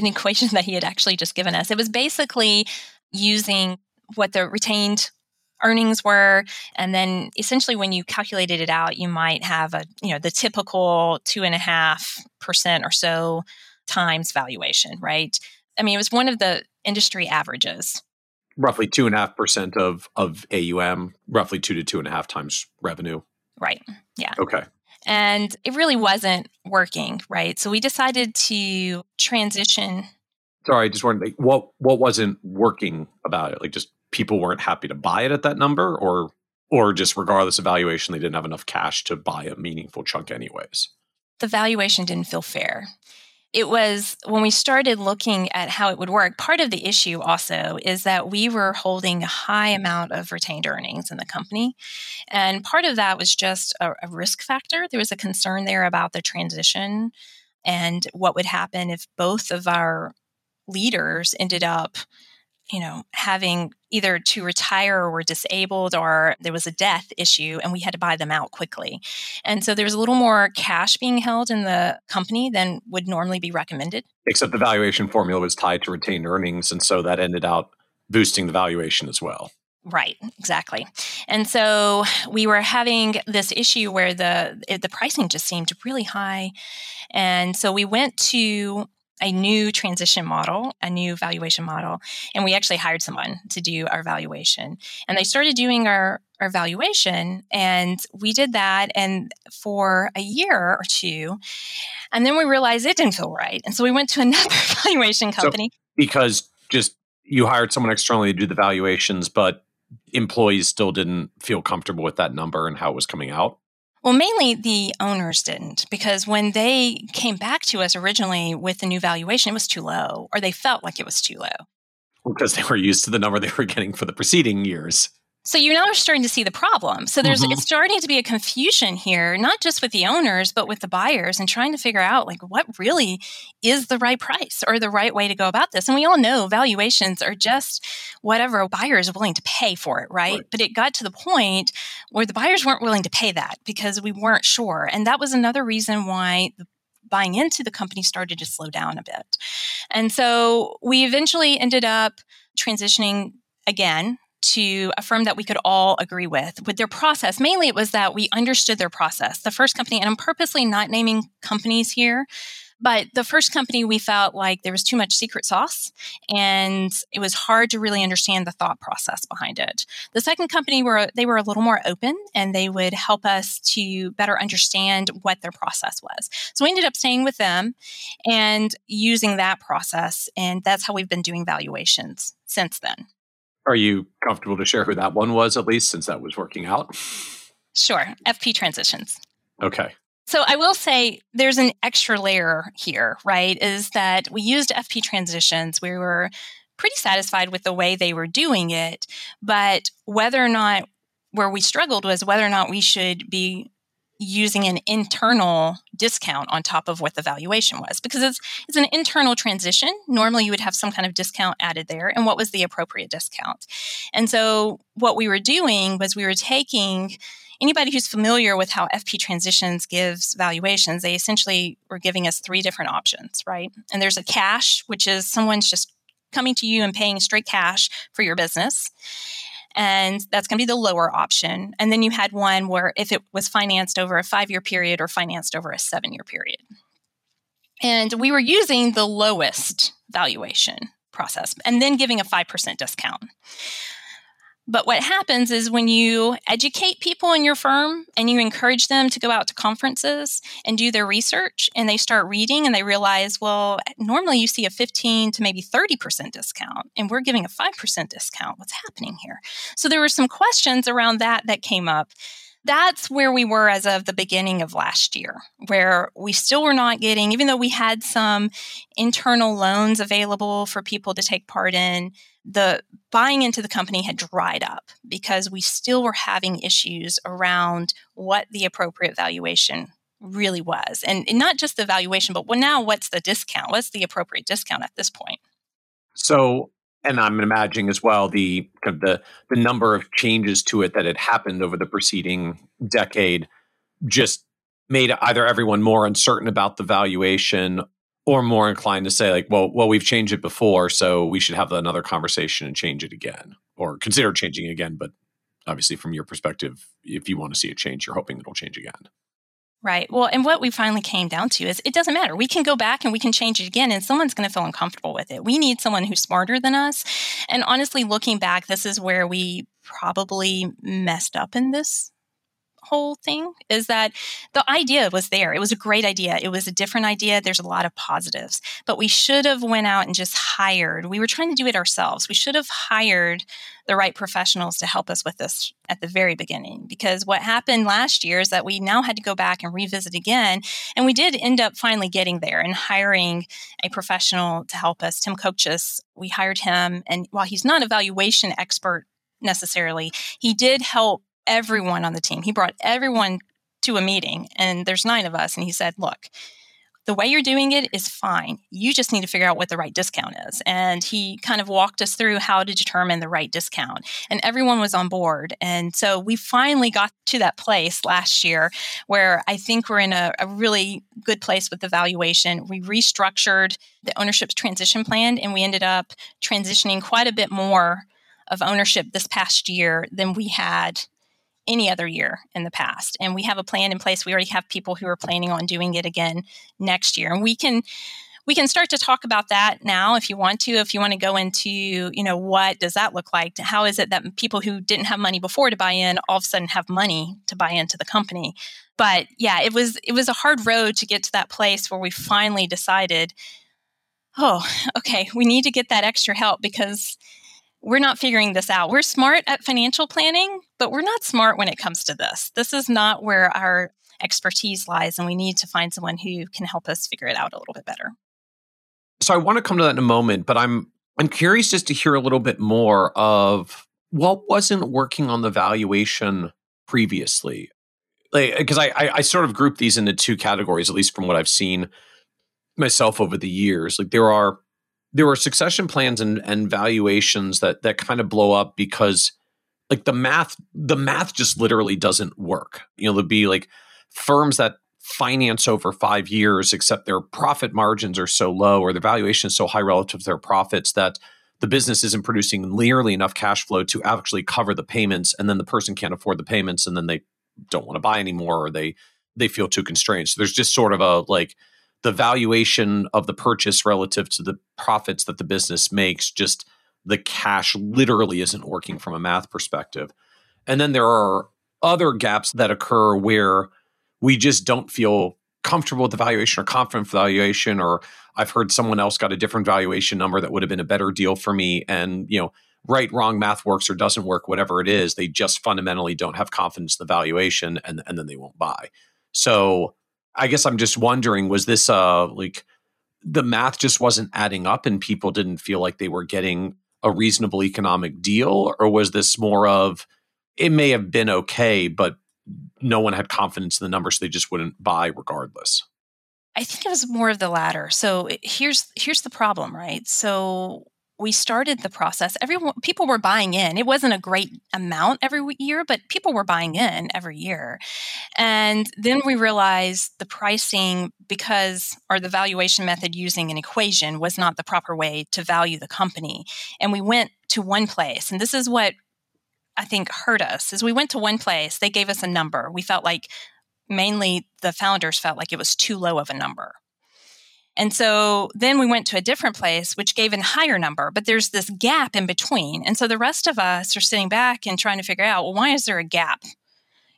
an equation that he had actually just given us. It was basically using what the retained earnings were and then essentially when you calculated it out you might have a you know the typical two and a half percent or so times valuation right i mean it was one of the industry averages roughly two and a half percent of of AUM, roughly two to two and a half times revenue. Right. Yeah. Okay. And it really wasn't working, right? So we decided to transition. Sorry, I just wanted like, what what wasn't working about it? Like just people weren't happy to buy it at that number or or just regardless of valuation, they didn't have enough cash to buy a meaningful chunk anyways. The valuation didn't feel fair it was when we started looking at how it would work part of the issue also is that we were holding a high amount of retained earnings in the company. And part of that was just a, a, risk factor. There was a concern there about the transition and what would happen if both of our leaders ended up you know, having either to retire or were disabled or there was a death issue and we had to buy them out quickly. And so there was a little more cash being held in the company than would normally be recommended. Except the valuation formula was tied to retained earnings. And so that ended up boosting the valuation as well. Right, exactly. And so we were having this issue where the the pricing just seemed really high. And so we went to a new transition model, a new valuation model, and we actually hired someone to do our valuation. And they started doing our our valuation and we did that and for a year or two and then we realized it didn't feel right. And so we went to [laughs] another [laughs] valuation company. so because just you hired someone externally to do the valuations but employees still didn't feel comfortable with that number and how it was coming out well, mainly the owners didn't because when they came back to us originally with the new valuation, it was too low, or they felt like it was too low. Because they were used to the number they were getting for the preceding years. So you now are starting to see the problem. So there's mm-hmm. it's starting to be a confusion here, not just with the owners, but with the buyers and trying to figure out like what really is the right price or the right way to go about this. And we all know valuations are just whatever a buyer is willing to pay for it, right? right? But it got to the point where the buyers weren't willing to pay that because we weren't sure. And that was another reason why the buying into the company started to slow down a bit. And so we eventually ended up transitioning again to a firm that we could all agree with with their process. Mainly, it was that we understood their process. The first company, and I'm purposely not naming companies here, but the first company we felt like there was too much secret sauce and it was hard to really understand the thought process behind it. The second company were they were a little more open and they would help us to better understand what their process was. So we ended up staying with them and using that process and that's how we've been doing valuations since then. Are you comfortable to share who that one was, at least, since that was working out? Sure. FP Transitions. Okay. So I will say there's an extra layer here, right? Is that we used FP Transitions. We were pretty satisfied with the way they were doing it, but whether or not where we struggled was whether or not we should be using an internal discount on top of what the valuation was because it's it's an internal transition. Normally you would have some kind of discount added there and what was the appropriate discount? And so what we were doing was we were taking anybody who's familiar with how fp transitions gives valuations they essentially were giving us three different options right? And there's a cash which is someone's just coming to you and paying straight cash for your business and that's going to be the lower option. And then you had one where if it was financed over a five year period or financed over a seven year period. And we were using the lowest valuation process and then giving a 5% discount. But what happens is when you educate people in your firm and you encourage them to go out to conferences and do their research and they start reading and they realize, well, normally you see a 15 to maybe 30% discount and we're giving a 5% discount. What's happening here? So there were some questions around that that came up. That's where we were as of the beginning of last year, where we still were not getting, even though we had some internal loans available for people to take part in, the buying into the company had dried up because we still were having issues around what the appropriate valuation really was. And, and not just the valuation, but well, now what's the discount? What's the appropriate discount at this point? So, and I'm imagining as well the kind of the the number of changes to it that had happened over the preceding decade just made either everyone more uncertain about the valuation or more inclined to say like well well we've changed it before so we should have another conversation and change it again or consider changing it again but obviously from your perspective if you want to see it change you're hoping it'll change again Right. Well, and what we finally came down to is it doesn't matter. We can go back and we can change it again, and someone's going to feel uncomfortable with it. We need someone who's smarter than us. And honestly, looking back, this is where we probably messed up in this whole thing is that the idea was there. It was a great idea. It was a different idea. There's a lot of positives, but we should have went out and just hired. We were trying to do it ourselves. We should have hired the right professionals to help us with this at the very beginning because what happened last year is that we now had to go back and revisit again and we did end up finally getting there and hiring a professional to help us Tim Kochis we hired him and while he's not a valuation expert necessarily he did help everyone on the team. He brought everyone to a meeting, and there's nine of us. And he said, Look, the way you're doing it is fine. You just need to figure out what the right discount is. And he kind of walked us through how to determine the right discount. And everyone was on board. And so we finally got to that place last year where I think we're in a, a really good place with the valuation. We restructured the ownership transition plan and we ended up transitioning quite a bit more of ownership this past year than we had any other year in the past. And we have a plan in place. We already have people who are planning on doing it again next year. And we can we can start to talk about that now if you want to if you want to go into you know what does that look like how is it that people who didn't have money before to buy in all of a sudden have money to buy into the company but yeah it was it was a hard road to get to that place where we finally decided oh okay we need to get that extra help because we're not figuring this out. We're smart at financial planning, but we're not smart when it comes to this. This is not where our expertise lies, and we need to find someone who can help us figure it out a little bit better. So I want to come to that in a moment, but I'm I'm curious just to hear a little bit more of what wasn't working on the valuation previously. Because like, I, I I sort of group these into two categories, at least from what I've seen myself over the years. Like there are there are succession plans and, and valuations that that kind of blow up because like the math the math just literally doesn't work. You know there'll be like firms that finance over five years except their profit margins are so low or the valuation is so high relative to their profits that the business isn't producing nearly enough cash flow to actually cover the payments and then the person can't afford the payments and then they don't want to buy anymore or they they feel too constrained. So there's just sort of a like the valuation of the purchase relative to the profits that the business makes just the cash literally isn't working from a math perspective. And then there are other gaps that occur where we just don't feel comfortable with the valuation or confident valuation or i've heard someone else got a different valuation number that would have been a better deal for me. And you know right wrong math works or doesn't work whatever it is they just fundamentally don't have confidence in the valuation and, and then they won't buy. So I guess I'm just wondering was this uh like the math just wasn't adding up and people didn't feel like they were getting a reasonable economic deal? Or was this more of it may have been okay but no one had confidence in the numbers so they just wouldn't buy regardless? I think it was more of the latter. So here's here's the problem right? So we started the process, everyone people were buying in. It wasn't a great amount every year, but people were buying in every year. And then we realized the pricing because or the valuation method using an equation was not the proper way to value the company. And we went to one place. And this is what I think hurt us is we went to one place, they gave us a number. We felt like mainly the founders felt like it was too low of a number. And so then we went to a different place, which gave a higher number, but there's this gap in between. And so the rest of us are sitting back and trying to figure out, well, why is there a gap?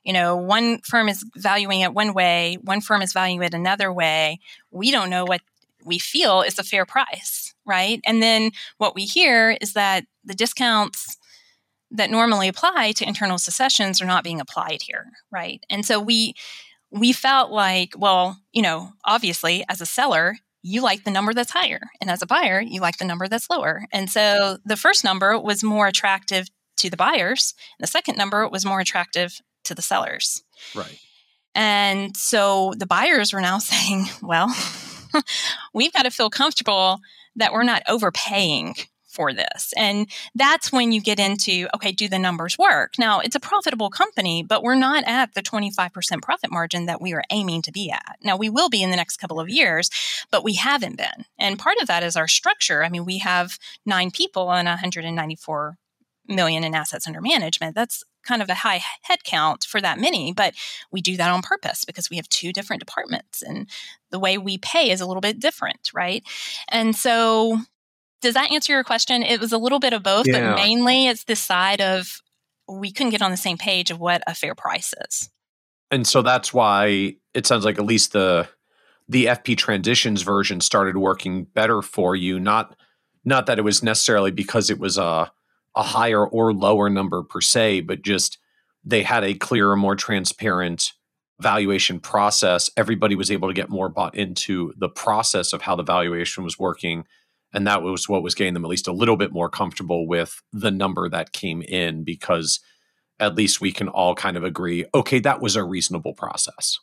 You know, one firm is valuing it one way, one firm is valuing it another way. We don't know what we feel is a fair price, right? And then what we hear is that the discounts that normally apply to internal successions are not being applied here, right? And so we we felt like, well, you know, obviously as a seller, you like the number that's higher. And as a buyer, you like the number that's lower. And so the first number was more attractive to the buyers. And the second number was more attractive to the sellers. Right. And so the buyers were now [laughs] saying, well, [laughs] we've got to feel comfortable that we're not overpaying for this. And that's when you get into okay, do the numbers work? Now, it's a profitable company, but we're not at the 25% profit margin that we are aiming to be at. Now, we will be in the next couple of years, but we haven't been. And part of that is our structure. I mean, we have nine people and 194 million in assets under management. That's kind of a high head count for that many, but we do that on purpose because we have two different departments and the way we pay is a little bit different, right? And so does that answer your question? It was a little bit of both, yeah. but mainly it's this side of we couldn't get on the same page of what a fair price is. And so that's why it sounds like at least the the FP transitions version started working better for you, not not that it was necessarily because it was a a higher or lower number per se, but just they had a clearer, more transparent valuation process. Everybody was able to get more bought into the process of how the valuation was working. And that was what was getting them at least a little bit more comfortable with the number that came in because at least we can all kind of agree okay, that was a reasonable process.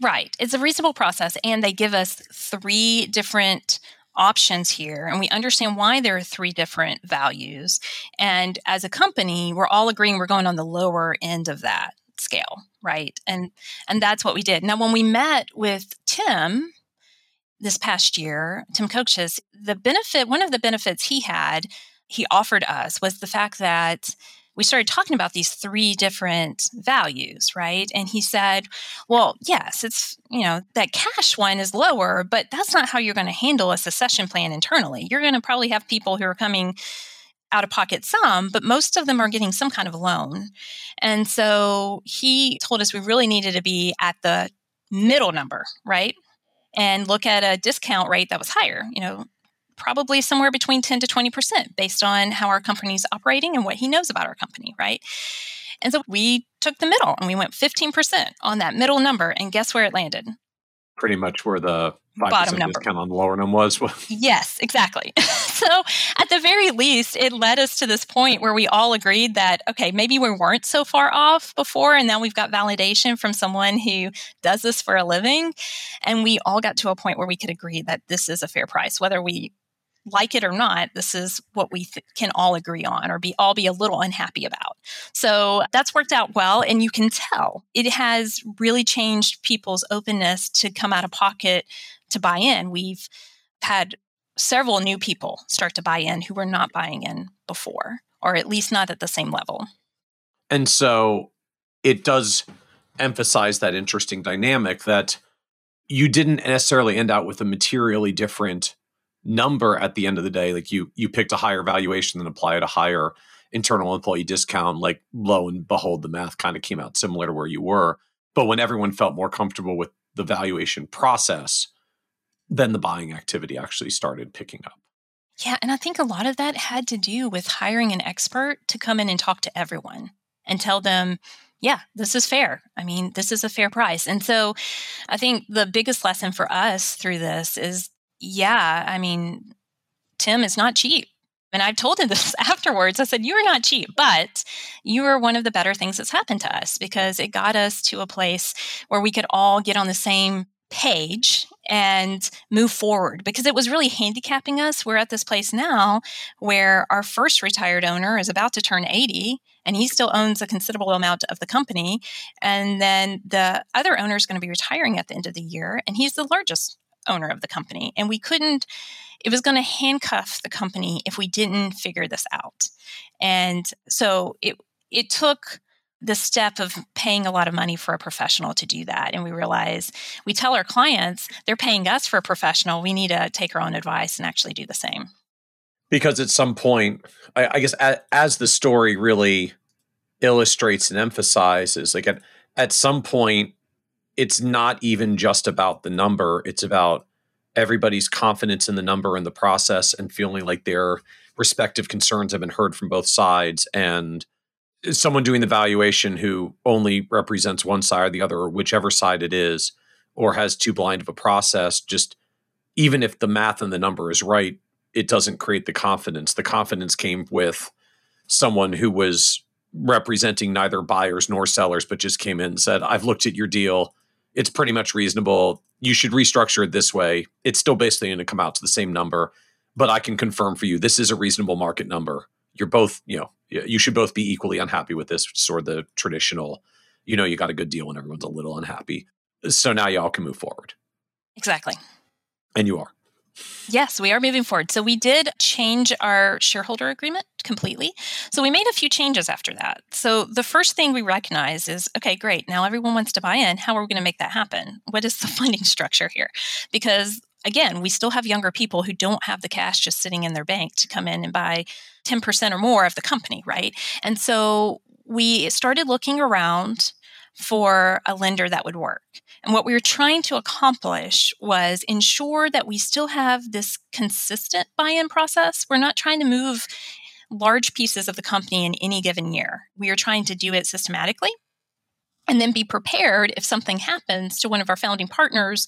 Right. It's a reasonable process. And they give us three different options here and we understand why there are three different values and as a company we're all agreeing we're going on the lower end of that scale right and and that's what we did now when we met with tim this past year Tim Kochis the benefit one of the benefits he had he offered us was the fact that we started talking about these three different values, right? And he said, well, yes, it's, you know, that cash one is lower, but that's not how you're going to handle a succession plan internally. You're going to probably have people who are coming out of pocket some, but most of them are getting some kind of loan. And so he told us we really needed to be at the middle number, right? And look at a discount rate that was higher, you know, probably somewhere between 10 to 20% based on how our company's operating and what he knows about our company, right? And so we took the middle and we went 15% on that middle number. And guess where it landed? Pretty much where the bottom number discount on the lower number was. [laughs] yes, exactly. [laughs] so at the very least, it led us to this point where we all agreed that, okay, maybe we weren't so far off before. And now we've got validation from someone who does this for a living. And we all got to a point where we could agree that this is a fair price, whether we like it or not, this is what we th- can all agree on or be all be a little unhappy about. So that's worked out well. And you can tell it has really changed people's openness to come out of pocket to buy in. We've had several new people start to buy in who were not buying in before, or at least not at the same level. And so it does emphasize that interesting dynamic that you didn't necessarily end out with a materially different number at the end of the day like you you picked a higher valuation and applied a higher internal employee discount like lo and behold the math kind of came out similar to where you were but when everyone felt more comfortable with the valuation process then the buying activity actually started picking up yeah and i think a lot of that had to do with hiring an expert to come in and talk to everyone and tell them yeah, this is fair. I mean, this is a fair price. And so I think the biggest lesson for us through this is yeah, I mean, Tim is not cheap. And I've told him [laughs] this afterwards. I said, You are not cheap, but you are one of the better things that's happened to us because it got us to a place where we could all get on the same page and move forward because it was really handicapping us. We're at this place now where our first retired owner is about to turn 80 and he still owns a considerable amount of the company. And then the other owner is going to be retiring at the end of the year and he's the largest owner of the company. And we couldn't, it was going to handcuff the company if we didn't figure this out. And so it, it took the step of paying a lot of money for a professional to do that. And we realize we tell our clients they're paying us for a professional. We need to take our own advice and actually do the same. Because at some point, I, I guess as, as the story really illustrates and emphasizes, like at, at some point, it's not even just about the number, it's about everybody's confidence in the number and the process and feeling like their respective concerns have been heard from both sides and someone doing the valuation who only represents one side or the other or whichever side it is or has too blind of a process just even if the math and the number is right it doesn't create the confidence the confidence came with someone who was representing neither buyers nor sellers but just came in and said i've looked at your deal it's pretty much reasonable. You should restructure it this way. It's still basically going to come out to the same number, but I can confirm for you this is a reasonable market number. You're both, you know, you should both be equally unhappy with this, sort of the traditional, you know, you got a good deal and everyone's a little unhappy. So now y'all can move forward. Exactly. And you are. Yes, we are moving forward. So we did change our shareholder agreement completely. So we made a few changes after that. So the first thing we recognize is okay, great. Now everyone wants to buy in. How are we going to make that happen? What is the [laughs] funding structure here? Because again, we still have younger people who don't have the cash just sitting in their bank to come in and buy 10% or more of the company, right? And so we started looking around for a lender that would work. And what we were trying to accomplish was ensure that we still have this consistent buy in process. We're not trying to move large pieces of the company in any given year. We are trying to do it systematically and then be prepared if something happens to one of our founding partners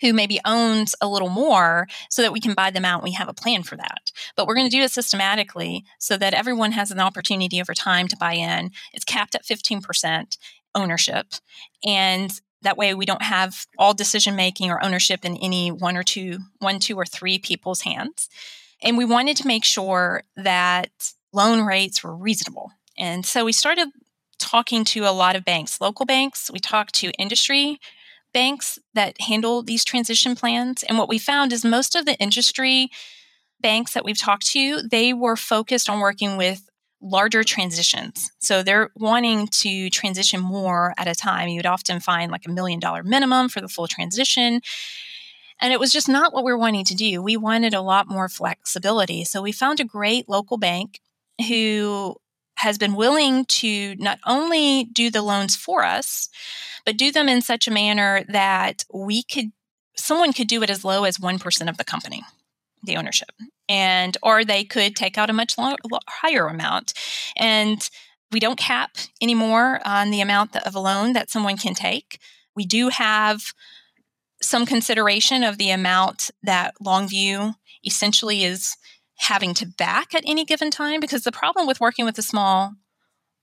who maybe owns a little more so that we can buy them out and we have a plan for that but we're going to do it systematically so that everyone has an opportunity over time to buy in it's capped at 15% ownership. And that way we don't have all decision making or ownership in any one or two, one, two, or three people's hands. And we wanted to make sure that loan rates were reasonable. And so we started talking to a lot of banks, local banks. We talked to industry banks that handle these transition plans. And what we found is most of the industry banks that we've talked to, they were focused on working with larger transitions. So they're wanting to transition more at a time. You would often find like a million dollar minimum for the full transition. And it was just not what we were wanting to do. We wanted a lot more flexibility. So we found a great local bank who has been willing to not only do the loans for us, but do them in such a manner that we could, someone could do it as low as 1% of the company the ownership and or they could take out a much long, higher amount. And we don't cap anymore on the amount of a loan that someone can take. We do have some consideration of the amount that longview essentially is having to back at any given time because the problem with working with a small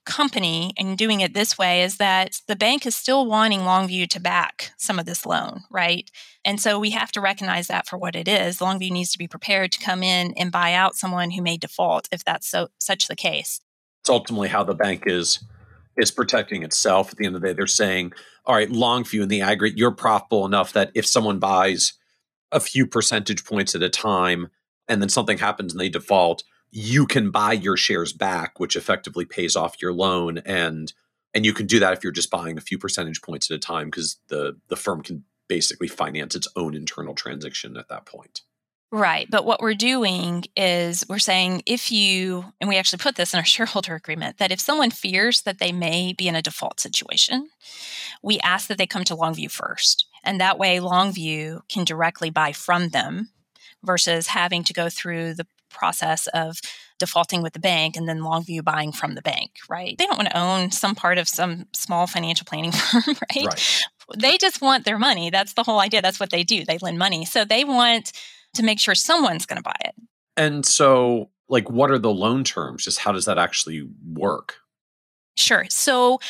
company and doing it this way is that the bank is still wanting Longview to back some of this loan, right? And so we have to recognize that for what it is. Longview needs to be prepared to come in and buy out someone who may default if that's so such the case. It's ultimately how the bank is is protecting itself. At the end of the day, they're saying, all right, Longview in the aggregate, you're profitable enough that if someone buys a few percentage points at a time and then something happens and they default, you can buy your shares back, which effectively pays off your loan and and you can do that if you're just buying a few percentage points at a time because the the firm can basically finance its own internal transaction at that point. Right. But what we're doing is we're saying if you, and we actually put this in our [laughs] shareholder agreement, that if someone fears that they may be in a default situation, we ask that they come to Longview first. And that way, Longview can directly buy from them versus having to go through the process of defaulting with the bank and then Longview buying from the bank, right? They don't want to own some part of some small financial planning [laughs] firm, right? right? They just want their money. That's the whole idea. That's what they do. They lend money. So they want to make sure someone's going to buy it. And so, like, what are the loan terms? Just how does that actually work? Sure. So,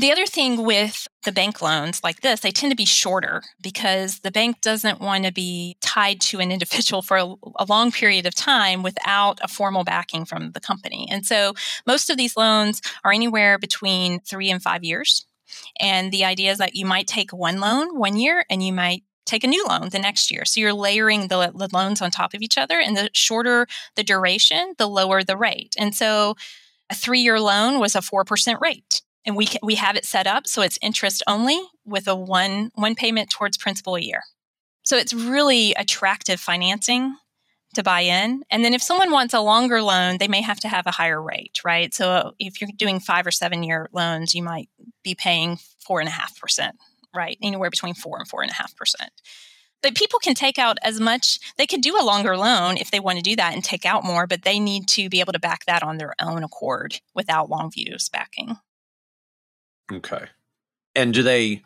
the other thing with the bank loans like this, they tend to be shorter because the bank doesn't want to be tied to an [laughs] individual for a, a, long period of time without a formal backing from the company. And so most of these loans are anywhere between three and five years. And the idea is that you might take one loan one year and you might take a new loan the next year. So you're layering the, the loans on top of each other. And the shorter the duration, the lower the rate. And so a three year loan was a 4% rate and we can, we have it set up so it's interest only with a one one payment towards principal a year. So it's really attractive financing to buy in. And then if someone wants a longer loan, they may have to have a higher rate, right? So if you're doing five or seven year loans, you might be paying four and a half percent, right? Anywhere between four and four and a half percent. But people can take out as much, they could do a longer loan if they want to do that and take out more, but they need to be able to back that on their own accord without Longview's backing. Okay. And do they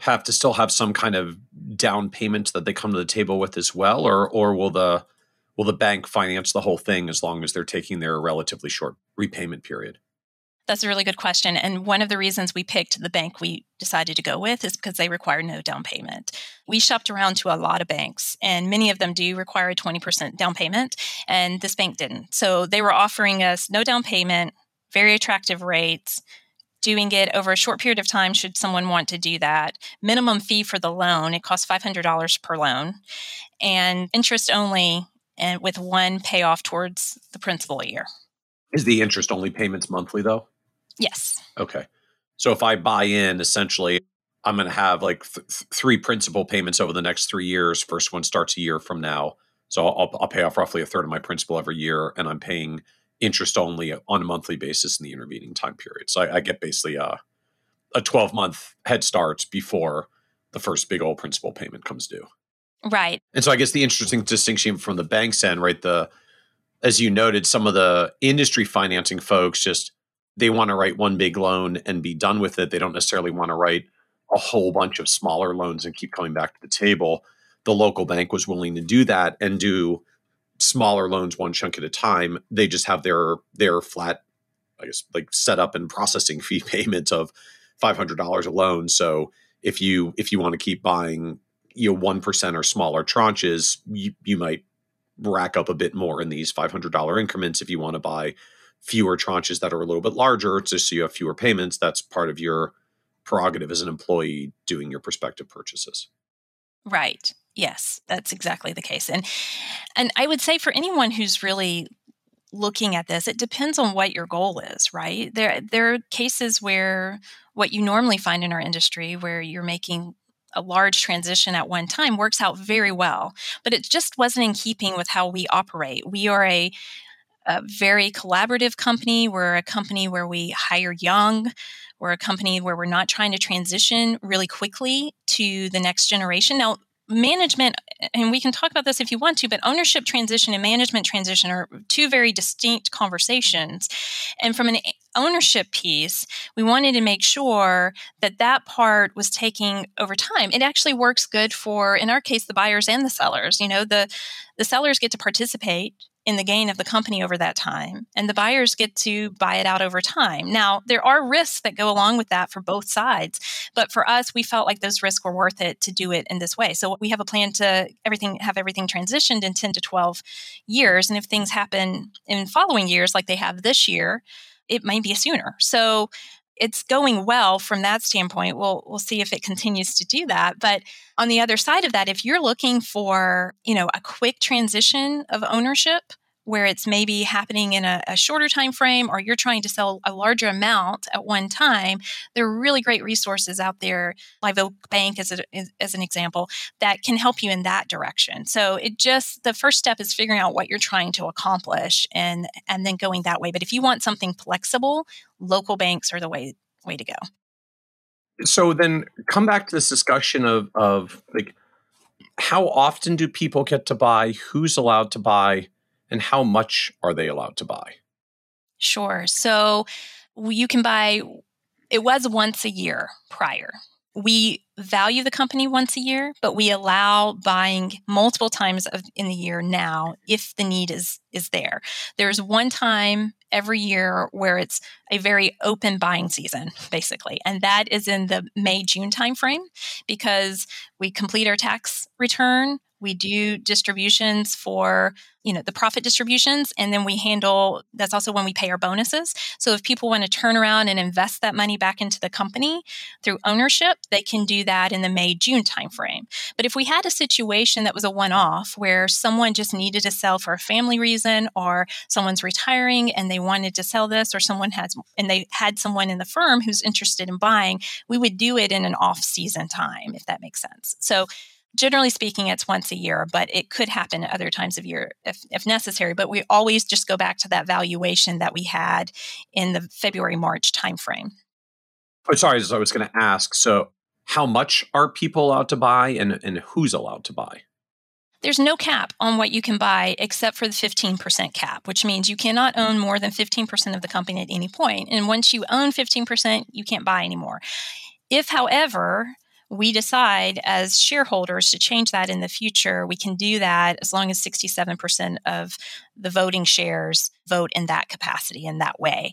have to still have some kind of down payment that they come to the table with as well, or or will the will the bank finance the whole thing as long as they're taking their relatively short repayment period? That's a really good question. And one of the reasons we picked the bank we decided to go with is because they require no down payment. We shopped around to a lot of banks, and many of them do require a 20% down payment, and this bank didn't. So they were offering us no down payment, very attractive rates, doing it over a short period of time should someone want to do that. Minimum fee for the loan, it costs $500 per loan, and interest only and with one payoff towards the principal a year. Is the interest only payments monthly though? Yes. Okay. So if I buy in, essentially, I'm going to have like th- three principal payments over the next three years. First one starts a year from now. So I'll, I'll pay off roughly a third of my principal every year, and I'm paying interest only on a monthly basis in the intervening time period. So I, I get basically a, a 12 month head start before the first big old principal payment comes due. Right. And so I guess the interesting distinction from the bank's end, right? The as you noted, some of the industry financing folks just they want to write one big loan and be done with it. They don't necessarily want to write a whole bunch of smaller loans and keep coming back to the table. The local bank was willing to do that and do smaller loans one chunk at a time. They just have their their flat, I guess, like setup and processing [laughs] fee payment of five hundred dollars a loan. So if you if you want to keep buying you know one percent or smaller tranches, you, you might rack up a bit more in these five hundred dollar increments. If you want to buy fewer tranches that are a little bit larger, just so you have fewer payments, that's part of your prerogative as an employee doing your prospective purchases. Right. Yes, that's exactly the case. And and I would say for anyone who's really looking at this, it depends on what your goal is, right? There there are cases where what you normally find in our industry where you're making a large transition at one time works out very well, but it just wasn't in keeping with how we operate. We are a a very collaborative company. We're a company where we hire young. We're a company where we're not trying to transition really quickly to the next generation. Now, management, and we can talk about this if you want to, but ownership transition and management transition are two very distinct conversations. And from an ownership piece, we wanted to make sure that that part was taking over time. It actually works good for, in our case, the buyers and the sellers. You know, the the sellers get to participate in the gain of the company over that time, and the buyers get to buy it out over time. Now, there are risks that go along with that for both sides, but for us, we felt like those risks were worth it to do it in this way. So we have a plan to everything have everything transitioned in 10 to 12 years, and if things happen in following years like they have this year, it might be sooner. So it's going well from that standpoint. We'll we'll see if it continues to do that. But on the other side of that, if you're looking for, you know, a quick transition of ownership, where it's maybe happening in a, a, shorter time frame or you're trying to sell a larger amount at one time there are really great resources out there live oak bank as, a, as an example that can help you in that direction. So it just the first step is figuring out what you're trying to accomplish and and then going that way. But if you want something flexible local banks are the way way to go. So then come back to this discussion of of like how often do people get to buy? Who's allowed to buy and how much are they allowed to buy? Sure. So you can buy, it was once a year prior. We value the company once a year, but we allow buying multiple times of, in the year now if the need is is there. There's one time every year where it's a very open buying season, basically, and that is in the May June timeframe because we complete our tax return, we do distributions for you know the profit distributions and then we handle that's also when we pay our bonuses. So if people want to turn around and invest that money back into the company through ownership they can do that in the may june timeframe. But if we had a situation that was a one-off where someone just needed to sell for a family reason or someone's retiring and they wanted to sell this or someone has and they had someone in the firm who's interested in buying we would do it in an off season time if that makes sense. So generally speaking, it's once a year, but it could happen at other times of year if, if necessary. But we always just go back to that valuation that we had in the February March timeframe. Oh, sorry, as I was going to ask. So, how much are people allowed to buy, and and who's allowed to buy? There's no cap on what you can buy except for the 15% cap, which means you cannot own more than 15% of the company at any point. And once you own 15%, you can't buy anymore. If, however, we decide as shareholders to change that in the future, we can do that as long as 67% of the voting shares vote in that capacity, in that way.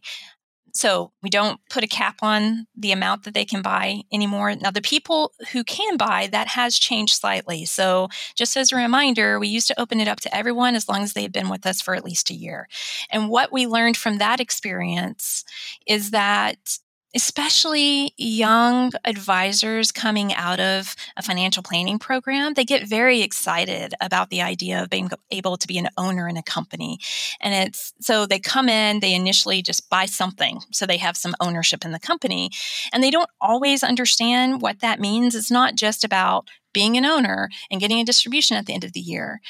So we don't put a cap on the amount that they can buy anymore. Now, the people who can buy, that has changed slightly. So, just as a reminder, we used to open it up to everyone as long as they had been with us for at least a year. And what we learned from that experience is that especially young advisors coming out of a financial planning program, they get very excited about the idea of being able to be an owner in a company. And it's so they come in, they initially just buy something so they have some ownership in the company. And they don't always understand what that means. It's not just about being an owner and getting a distribution at the end of the year.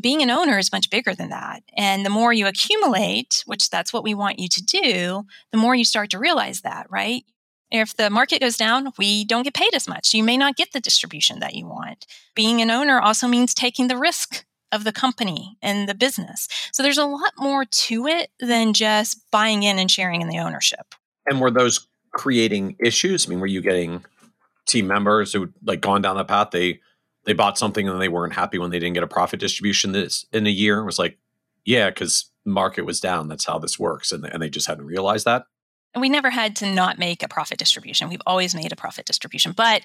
Being an owner is much bigger than that. And the more you accumulate, which that's what we want you to do, the more you start to realize that, right? If the market goes down, we don't get paid as much. You may not get the distribution that you want. Being an owner also means taking the risk of the company and the business. So there's a lot more to it than just buying in and sharing in the ownership. And were those creating issues? I mean, were you getting team members who like gone down that path. They they bought something and they weren't happy when they didn't get a profit distribution this in a year. It was like, yeah, because market was down. That's how this works, and and they just hadn't realized that. And we never had to not make a profit distribution. We've always made a profit distribution, but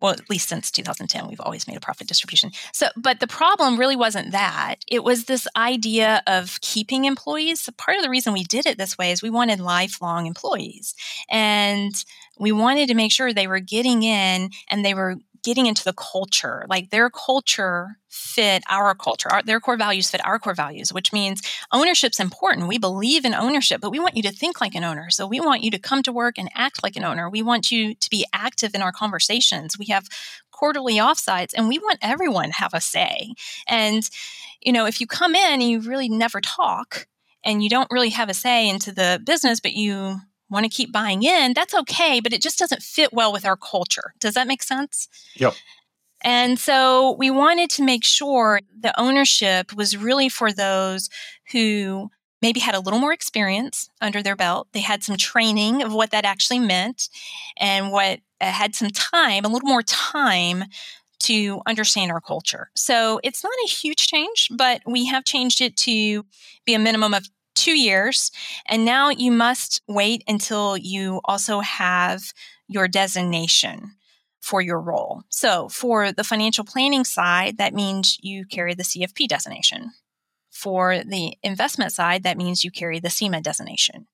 well, at least since 2010, we've always made a profit distribution. So, but the problem really wasn't that. It was this idea of keeping employees. So part of the reason we did it this way is we wanted lifelong employees. And we wanted to make sure they were getting in and they were getting into the culture. Like their culture fit our culture. Our, their core values fit our core values, which means ownership's important. We believe in ownership, but we want you to think like an owner. So we want you to come to work and act like an owner. We want you to be active in our conversations. We have quarterly offsites and we want everyone to have a say. And you know, if you come in and you really never talk and you don't really have a say into the business, but you want to keep buying in, that's okay, but it just doesn't fit well with our culture. Does that make sense? Yep. And so we wanted to make sure the ownership was really for those who maybe had a little more experience under their belt. They had some training of what that actually meant and what uh, had some time, a little more time to understand our culture. So it's not a huge change, but we have changed it to be a minimum of two years. And now you must wait until you also have your designation for your role. So for the financial planning side, that means you carry the CFP designation. For the investment side, that means you carry the CIMA designation.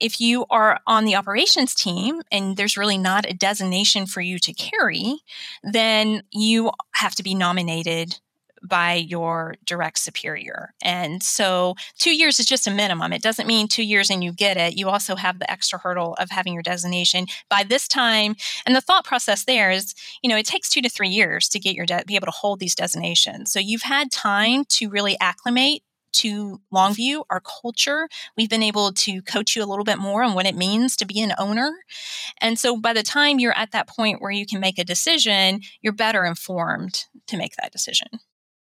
If you are on the operations team and there's really not a designation for you to carry, then you have to be nominated by your direct superior. And so two years is just a minimum. It doesn't mean two years and you get it. You also have the extra hurdle of having your designation by this time. And the thought process there is, you know, it takes two to three years to get your de- be able to hold these designations. So you've had time to really acclimate to Longview, our culture. We've been able to coach you a little bit more on what it means to be an owner. And so by the time you're at that point where you can make a decision, you're better informed to make that decision.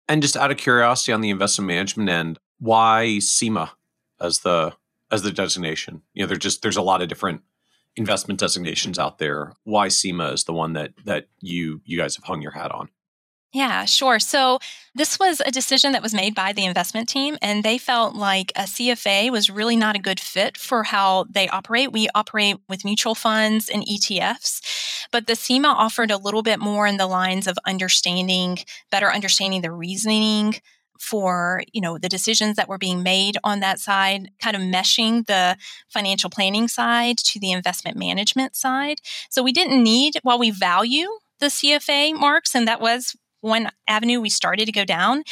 And just out of curiosity on the investment management end, why CIMA as the as the designation? You know, there's just there's a lot of different investment designations out there. Why CIMA is the one that that you you guys have hung your hat on? Yeah, sure. So this was a decision that was made by the investment team, and they felt like a CFA was really not a good fit for how they operate. We operate with mutual funds and ETFs, but the CIMA offered a little bit more in the lines of understanding, better understanding the reasoning for you know the decisions that were being made on that side kind of meshing the financial planning side to the investment management side so we didn't need while we value the CFA marks, and that was one avenue we started to go down,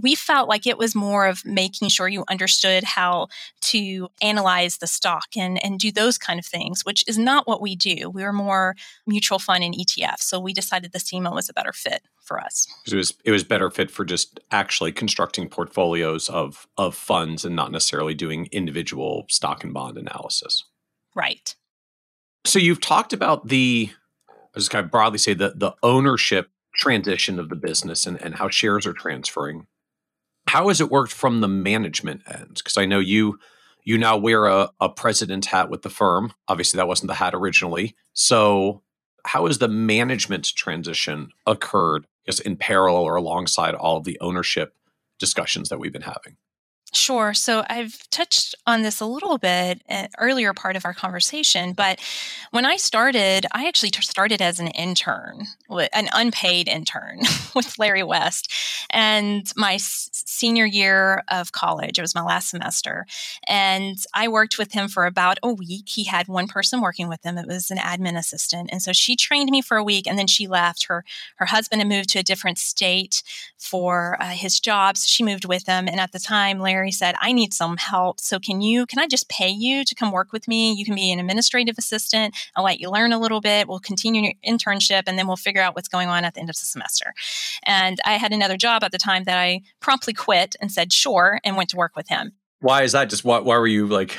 we felt like it was more of making sure you understood how to analyze the stock and, and do those kind of things, which is not what we do. We were more mutual fund and ETF. So we decided the CIMA was a better fit for us. It was it was better fit for just actually constructing portfolios of of funds and not necessarily doing individual stock and bond analysis. Right. So you've talked about the I just kind of broadly say that the ownership transition of the business and, and how shares are transferring. How has it worked from the management end? Because I know you you now wear a, a president hat with the firm. Obviously, that wasn't the hat originally. So, how has the management transition occurred, I guess, in parallel or alongside all of the ownership discussions that we've been having? Sure. So I've touched on this a little bit at earlier part of our conversation, but when I started, I actually started as an intern, an unpaid intern [laughs] with Larry West. And my senior year of college, it was my last semester, and I worked with him for about a week. He had one person working with him. It was an admin assistant. And so she trained me for a week and then she left. Her her husband had moved to a different state for uh, his job, so she moved with him. And at the time, Larry Mary said, I need some help. So can you, can I just pay you to come work with me? You can be an administrative assistant. I'll let you learn a little bit. We'll continue your internship and then we'll figure out what's going on at the end of the semester. And I had another job at the time that I promptly quit and said, sure, and went to work with him. Why is that? Just why, why were you like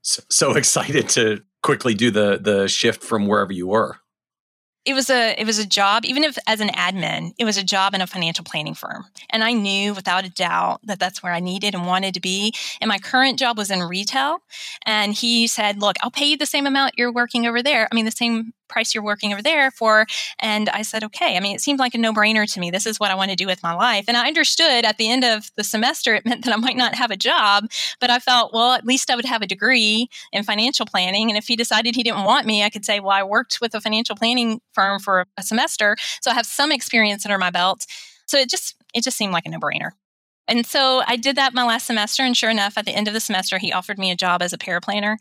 so [laughs] excited to quickly do the the shift from wherever you were? It was a it was a job even if as an admin it was a job in a financial planning firm. And i knew without a doubt that that's where i needed and wanted to be. And my current job was in retail. And he said look i'll pay you the same amount you're working over there. I mean the same price you're working over there for. And I said, okay. I mean, it seemed like a no brainer to me. This is what I want to do with my life. And I understood at the end of the semester, it [laughs] meant that I might not have a job, but I felt, well, at least I would have a degree in financial planning. And if he decided he didn't want me, I could say, well, I worked with a financial planning firm for a semester. So I have some experience under my belt. So it just, it just seemed like a no brainer. And so I did that my last semester. And sure enough, at the end of the semester, he offered me a job as a paraplanner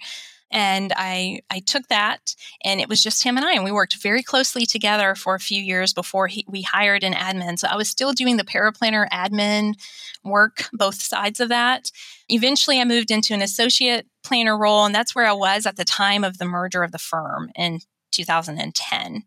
and I I took that, and it was just him and I, and we worked very closely together for a few years before he, we hired an admin. So I was still doing the paraplanner admin work, both sides of that. Eventually, I moved into an associate planner role, and that's where I was at the time of the merger of the firm in 2010.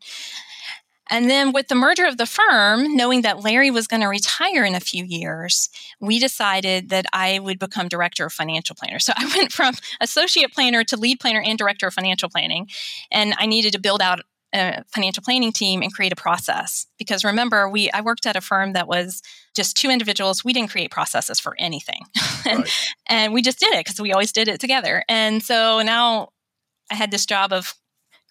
And then with the merger of the firm, knowing that Larry was going to retire in a few years, we decided that I would become director of financial planner. So [laughs] I went from associate planner to lead planner and director of financial planning. And I needed to build out a financial planning team and create a process because remember we i worked at a firm that was just two individuals we didn't create processes for anything [laughs] and, right. and we just did it because we always did it together and so now i had this job of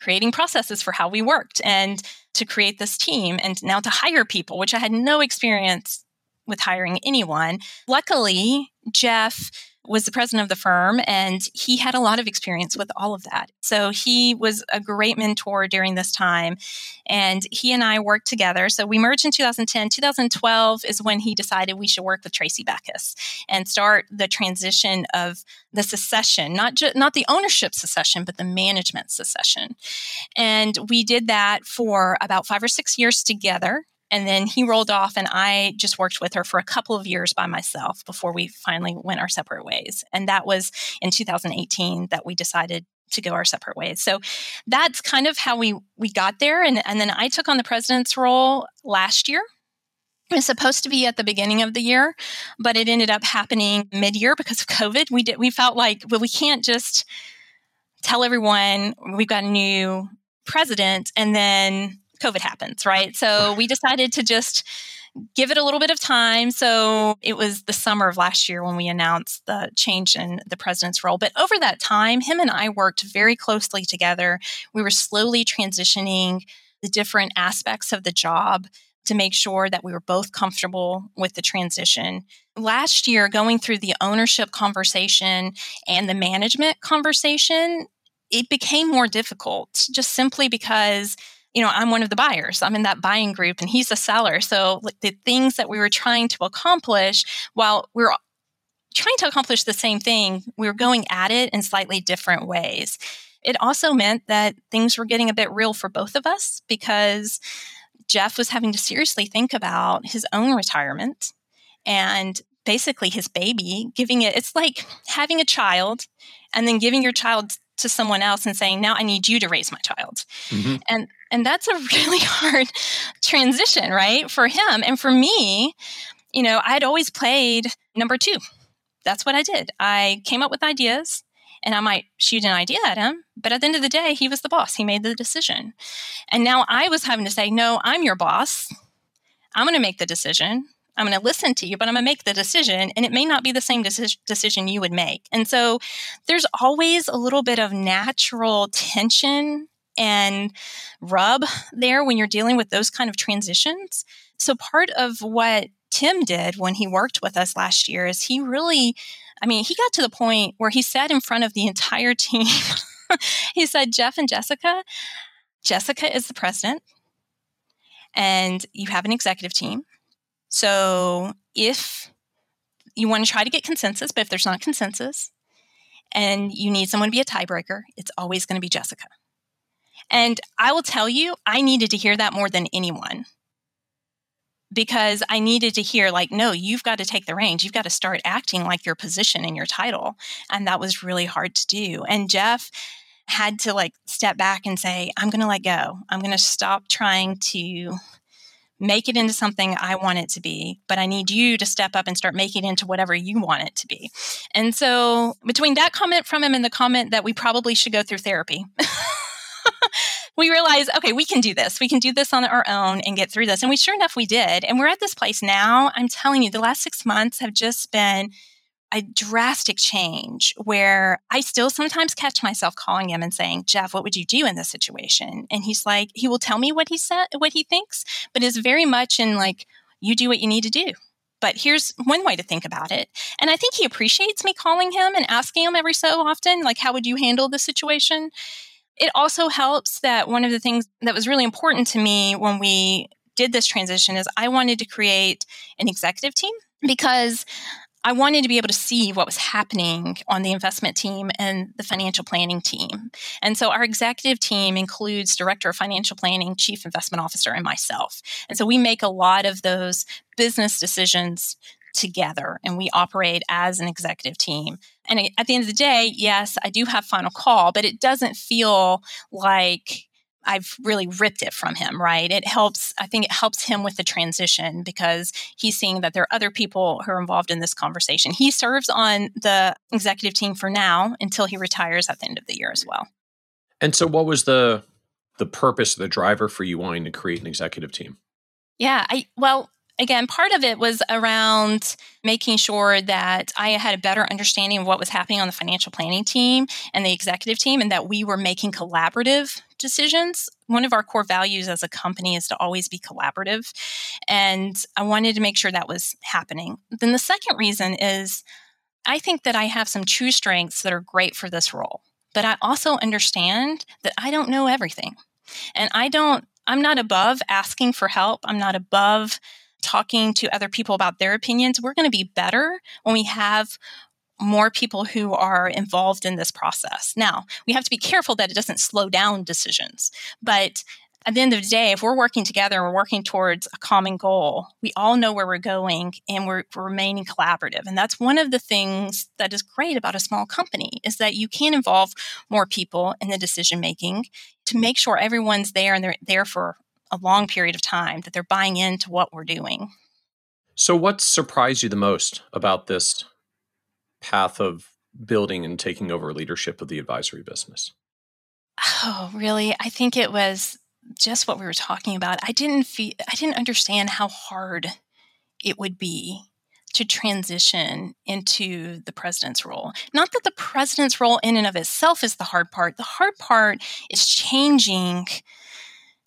creating processes for how we worked and to create this team and now to hire people, which I had no experience with hiring anyone. Luckily, Jeff was the president of the firm and he had a lot of experience with all of that. So he was a great mentor during this time. And he and I worked together. So we merged in 2010. 2012 is when he decided we should work with Tracy Beckes and start the transition of the succession, not just not the ownership succession, but the management succession. And we did that for about five or six years together. And then he rolled off, and I just worked with her for a couple of years by myself before we finally went our separate ways. And that was in 2018 that we decided to go our separate ways. So that's kind of how we we got there. And, and then I took on the president's role last year. It was supposed to be at the beginning of the year, but it ended up happening mid-year because of COVID. We did we felt like well, we can't just tell everyone we've got a new president and then COVID happens, right? So we decided to just give it a little bit of time. So it was the summer of last year when we announced the change in the president's role. But over that time, him and I worked very closely together. We were slowly transitioning the different aspects of the job to make sure that we were both comfortable with the transition. Last year, going through the ownership conversation and the management conversation, it became more difficult just simply because you know, I'm one of the buyers. I'm in that buying group and he's a seller. So the things that we were trying to accomplish while we are trying to accomplish the same thing, we were going at it in slightly different ways. It also meant that things were getting a bit real for both of us because Jeff was having to seriously think about his own retirement and basically his baby, giving it, it's like having a child and then giving your child to someone else and saying, now I need you to raise my child. Mm-hmm. And and that's a [laughs] really hard transition, right? For him. And for me, you know, I'd always played number two. That's what I did. I came up with ideas and I might shoot an idea at him, but at the end of the day, he was the boss. He made the decision. And now I was having to say, no, I'm your boss. I'm going to make the decision. I'm going to listen to you, but I'm going to make the decision. And it may not be the same deci- decision you would make. And so there's always a little bit of natural tension and rub there when you're dealing with those kind of transitions. So part of what Tim did when he worked with us last year is he really I mean, he got to the point where he said in front of the entire [laughs] team, he said, Jeff and Jessica, Jessica is the president, and you have an executive team. So if you want to try to get consensus, but if there's not consensus and you need someone to be a tiebreaker, it's always going to be Jessica. And I will tell you, I needed to hear that more than anyone because I needed to hear, like, no, you've got to take the reins. You've got to start acting like your position and your title. And that was really hard to do. And Jeff had to like step back and say, I'm going to let go. I'm going to stop trying to make it into something I want it to be, but I need you to step up and start making it into whatever you want it to be. And so, between that comment from him and the comment that we probably should go through therapy, [laughs] we realized, okay, we can do this. We can do this on our own and get through this. And we sure enough, we did. And we're at this place now. I'm telling you, the last six months have just been a drastic change where I still sometimes catch myself calling him and saying, Jeff, what would you do in this situation? And he's like, he will tell me what he said, what he thinks, but is very much in like, you do what you need to do. But here's one way to think about it. And I think he appreciates me calling him and asking him every so often, like, how would you handle the situation? It also helps that one of the things that was really important to me when we did this transition is I wanted to create an executive team because I wanted to be able to see what was happening on the investment team and the financial planning team. And so our executive team includes director of financial planning, chief investment officer, and myself. And so we make a lot of those business decisions together and we operate as an executive team. And at the end of the day, yes, I do have final call, but it doesn't feel like I've really ripped it from him, right? It helps, I think it helps him with the transition because he's seeing that there are other people who are involved in this conversation. He serves on the executive team for now until he retires at the end of the year as well. And so what was the the purpose, the driver for you wanting to create an executive team? Yeah, I well, again, part of it was around making sure that I had a better understanding of what was happening on the financial planning team and the executive team, and that we were making collaborative decisions. One of our core values as a company is to always be collaborative. And I wanted to make sure that was happening. Then the second reason is I think that I have some true strengths that are great for this role. But I also understand that I don't know everything. And I don't, I'm not above asking for help. I'm not above talking to other people about their opinions, we're going to be better when we have more people who are involved in this process. Now, we have to be careful that it doesn't slow down decisions. But at the end of the day, if we're working together, we're working towards a common goal, we all know where we're going and we're, we're, remaining collaborative. And that's one of the things that is great about a small company is that you can involve more people in the decision making to make sure everyone's there and they're there for a long period of time, that they're buying into what we're doing. So, what surprised you the most about this path of building and taking over leadership of the advisory business? Oh, really? I think it was just what we were talking about. I didn't feel, I didn't understand how hard it would be to transition into the president's role. Not that the president's role in and of itself is the hard part. The hard part is changing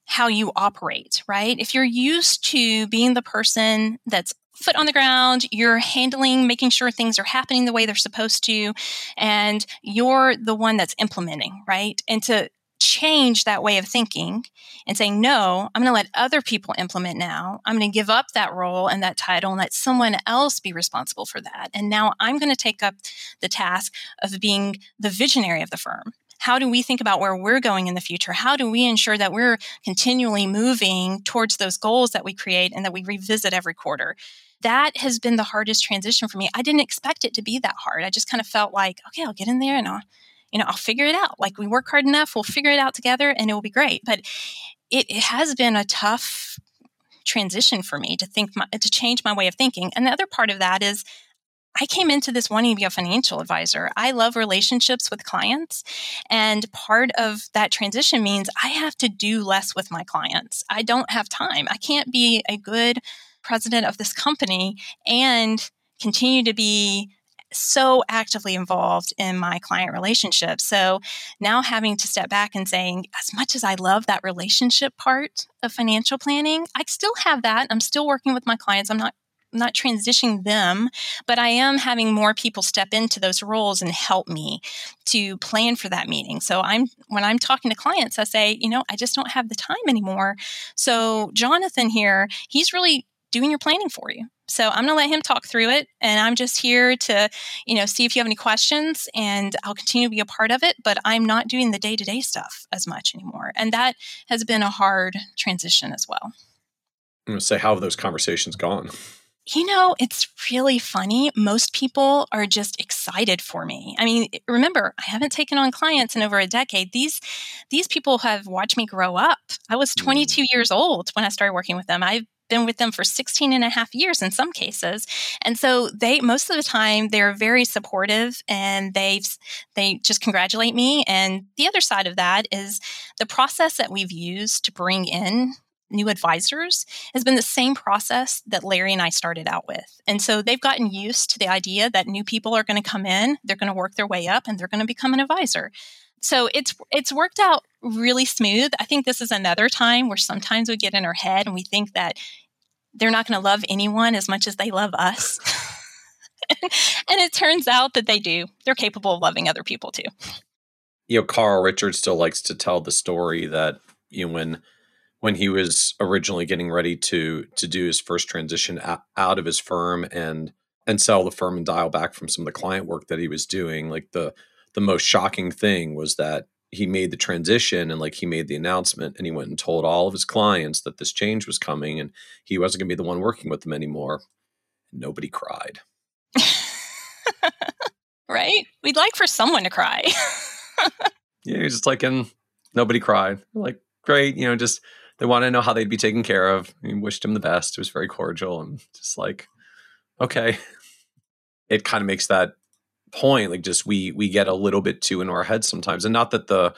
how you operate, right? If you're used to being the person that's foot on the ground, you're handling, making sure things are happening the way they're supposed to, and you're the one that's implementing, right? And to change that way of thinking and saying, no, I'm going to let other people implement now. I'm going to give up that role and that title and let someone else be responsible for that. And now I'm going to take up the task of being the visionary of the firm how do we think about where we're going in the future? How do we ensure that we're continually moving towards those goals that we create and that we revisit every quarter? That has been the hardest transition for me. I didn't expect it to be that hard. I just kind of felt like, okay, I'll get in there and I'll, you know, I'll figure it out. Like we work hard enough, we'll figure it out together and it will be great. But it, it has been a tough transition for me to think my, to change my way of thinking. And the other part of that is I came into this wanting to be a financial advisor. I love relationships with clients. And part of that transition means I have to do less with my clients. I don't have time. I can't be a good president of this company and continue to be so actively involved in my client relationship. So now having to step back and saying, as much as I love that relationship part of financial planning, I still have that. I'm still working with my clients. I'm not not transitioning them, but I am having more people step into those roles and help me to plan for that meeting. So I'm when I'm talking to clients, I say, you know, I just don't have the time anymore. So Jonathan here, he's really doing your planning for you. So I'm going to let him talk through it and I'm just here to, you know, see if you have any questions and I'll continue to be a part of it, but I'm not doing the day-to-day stuff as much anymore. And that has been a hard transition as well. I'm going to say how have those conversations gone? You know, it's really funny. Most people are just excited for me. I mean, remember, I haven't taken on clients in over a decade. These these people have watched me grow up. I was 22 mm. years old when I started working with them. I've been with them for 16 and a half years in some cases. And so they most of the time they're very supportive and they they just congratulate me and the other side of that is the process that we've used to bring in new advisors has been the same process that Larry and I started out with. And so they've gotten used to the idea that new people are going to come in, they're going to work their way up and they're going to become an advisor. So it's it's worked out really smooth. I think this is another time where sometimes we get in our head and we think that they're not going to love anyone as much as they love us. [laughs] [laughs] and it turns out that they do. They're capable of loving other people too. You know, Carl Richards still likes to tell the story that you know when when he was originally getting ready to to do his first transition out of his firm and and sell the firm and dial back from some of the client work that he was doing like the the most shocking thing was that he made the transition and like he made the announcement and he went and told all of his clients that this change was coming and he wasn't going to be the one working with them anymore nobody cried [laughs] right we'd like for someone to cry [laughs] yeah just like and nobody cried like great you know just they want to know how they'd be taken care of. He wished him the best. It was very cordial and just like, okay. It kind of makes that point like just we we get a little bit too into our heads sometimes, and not that the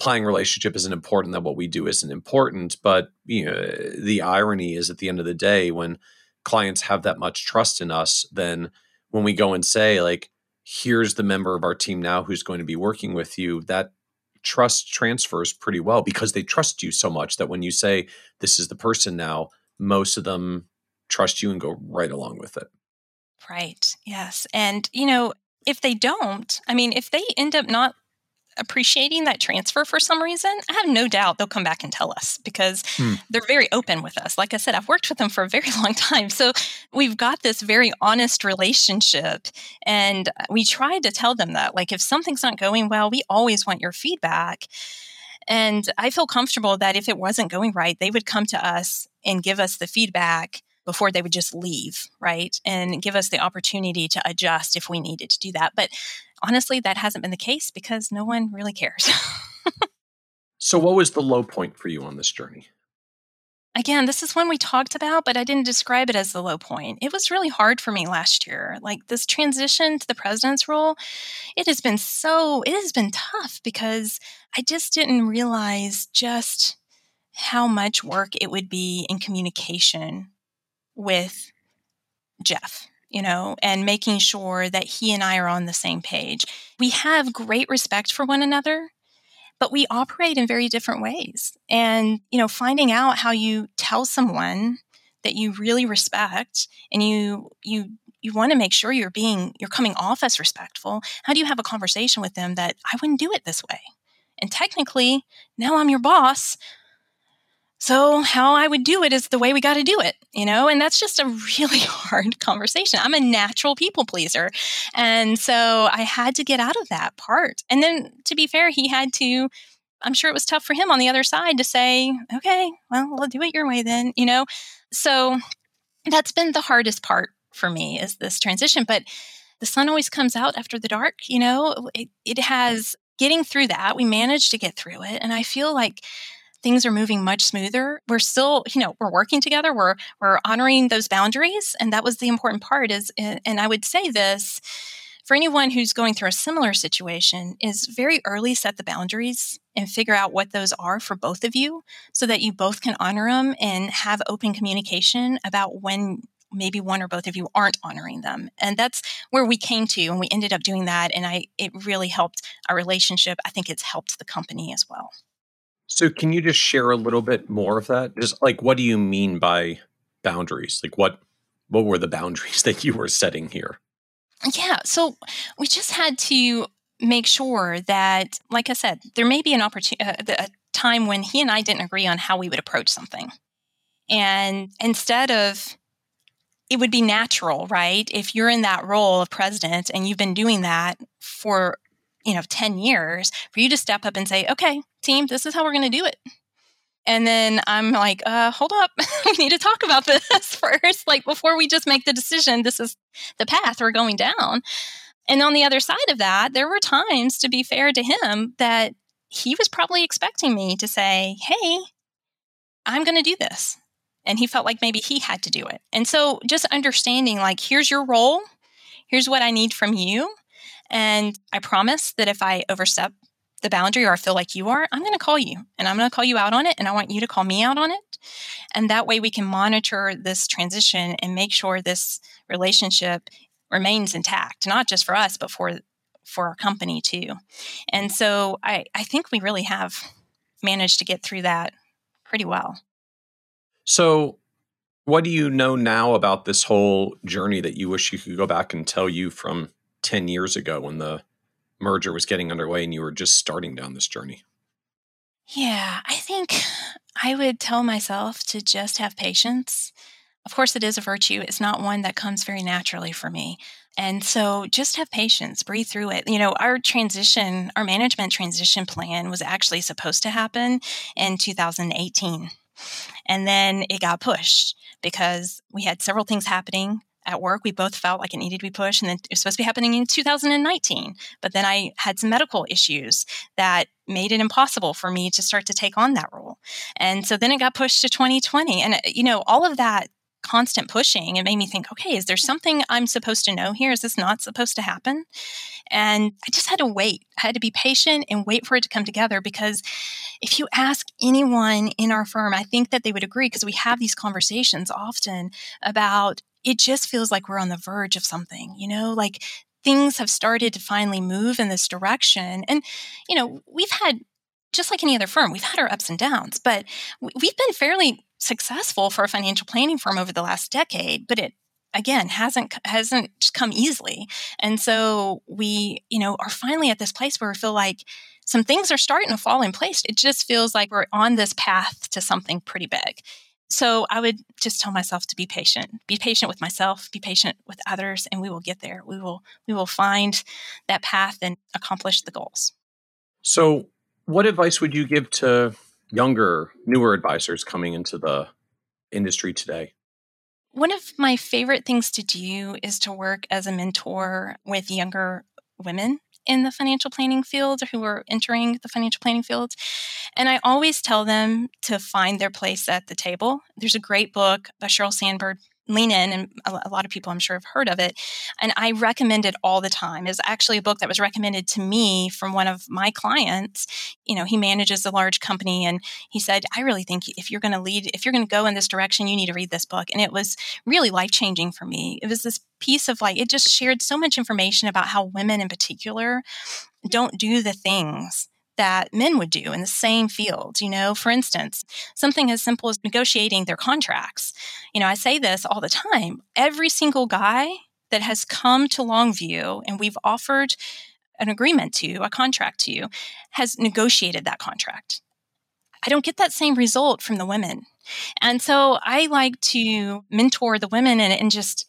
playing relationship isn't important, that what we do isn't important, but you know the irony is at the end of the day when clients have that much trust in us, then when we go and say like, here's the member of our team now who's going to be working with you, that trust transfers pretty well because they trust you so much that when you say this is the person now, most of them trust you and go right along with it. Right. Yes. And, you know, if they don't, I mean, if they end up not appreciating that transfer for some reason, I have no doubt they'll come back and tell us because hmm. they're very open with us. Like I said, I've worked with them for a very [laughs] long time. So we've got this very honest relationship. And we try to tell them that, like, if something's not going well, we always want your feedback. And I feel comfortable that if it wasn't going right, they would come to us and give us the feedback before they would just leave, right? And give us the opportunity to adjust if we needed to do that. But honestly, that hasn't been the case because no one really cares. [laughs] so, what was the low point for you on this journey? Again, this is one we talked about, but I didn't describe it as the low point. It was really hard for me last year. Like this transition to the president's role, it has been so, it has been tough because I just didn't realize just how much work it would be in communication with Jeff you know, and making sure that he and I are on the same page. We have great respect for one another, but we operate in very different ways. And, you know, finding out how you tell someone that you really respect and you, you, you want to make sure you're being, you're coming off as respectful. How do you have a conversation with them that I wouldn't do it this way? And technically, now I'm your boss. So, how I would do it is the way we got to do it, you know? And that's just a really [laughs] hard conversation. I'm a natural people pleaser. And so I had to get out of that part. And then, to be fair, he had to, I'm sure it was tough for him on the other side to say, okay, well, we'll do it your way then, you know? So, that's been the hardest part for me is this transition. But the sun always comes out after the dark, you know? It, it has getting through that. We managed to get through it. And I feel like, things are moving much smoother. We're still, you know, we're working together. We're we're honoring those boundaries, and that was the important part. Is and I would say this for anyone who's going through a similar situation is very early set the boundaries and figure out what those are for both of you so that you both can honor them and have open communication about when maybe one or both of you aren't honoring them and that's where we came to and we ended up doing that and i it really helped our relationship i think it's helped the company as well so can you just share a little bit more of that? Just like what do you mean by boundaries? Like what what were the boundaries [laughs] that you were setting here? Yeah. So we just had to make sure that, like I said, there may be an opportunity, uh, a time when he and I didn't agree on how we would approach something. And instead of, it would be natural, right? If you're in that role of president and you've been doing that for, you know, 10 years, for you to step up and say, okay, team, this is how we're going to do it. And then I'm like, uh, hold up. [laughs] we need to talk about this [laughs] first. Like, before we just make the decision, this is the path we're going down. And on the other side of that, there were times, to be fair to him, that he was probably expecting me to say, hey, I'm going to do this. And he felt like maybe he had to do it. And so just understanding, like, here's your role, here's what I need from you. And I promise that if I overstep the boundary or I feel like you are, I'm going to call you and I'm going to call you out on it. And I want you to call me out on it. And that way we can monitor this transition and make sure this relationship remains intact, not just for us, but for for our company too. And so I, I think we really have managed to get through that pretty well. So what do you know now about this whole journey that you wish you could go back and tell you from 10 years ago when the merger was getting underway and you were just starting down this journey? Yeah, I think I would tell myself to just have patience of course, it is a virtue. It's not one that comes very naturally for me. And so just have patience, breathe through it. You know, our transition, our management transition plan was actually supposed to happen in 2018. And then it got pushed because we had several things happening at work. We both felt like it needed to be pushed, and then it was supposed to be happening in 2019. But then I had some medical issues that made it impossible for me to start to take on that role. And so then it got pushed to 2020. And, uh, you know, all of that constant pushing, it made me think, okay, is there something I'm supposed to know here? Is this not supposed to happen? And I just had to wait. I had to be patient and wait for it to come together because if you ask anyone in our firm, I think that they would agree because we have these conversations often about it just feels like we're on the verge of something, you know, like things have started to finally move in this direction. And, you know, we've had just like any other firm, we've had our ups and downs, but we've been fairly successful for a financial planning firm over the last decade, but it again hasn't hasn't come easily. And so we, you know, are finally at this place where we feel like some things are starting to fall in place. It just feels like we're on this path to something pretty big. So I would just tell myself to be patient. Be patient with myself, be patient with others, and we will get there. We will we will find that path and accomplish the goals. So what advice would you give to younger, newer advisors coming into the industry today? One of my favorite things to do is to work as a mentor with younger women in the financial planning field or who are entering the financial planning field. And I always tell them to find their place at the table. There's a great book by Sheryl Sandberg lean in and a lot of people i'm sure have heard of it and i recommend it all the time. It's actually a book that was recommended to me from one of my clients. You know he manages a large company and he said i really think if you're going to lead if you're going to go in this direction you need to read this book. And it was really life changing for me. It was this piece of like it just shared so much information about how women in particular don't do the things that men would do in the same field. You know, for instance, something as simple as negotiating their contracts. You know, I say this all the time. Every single guy that has come to Longview and we've offered an agreement to, you, a contract to, you, has negotiated that contract. I don't get that same result from the women. And so I like to mentor the women and, and just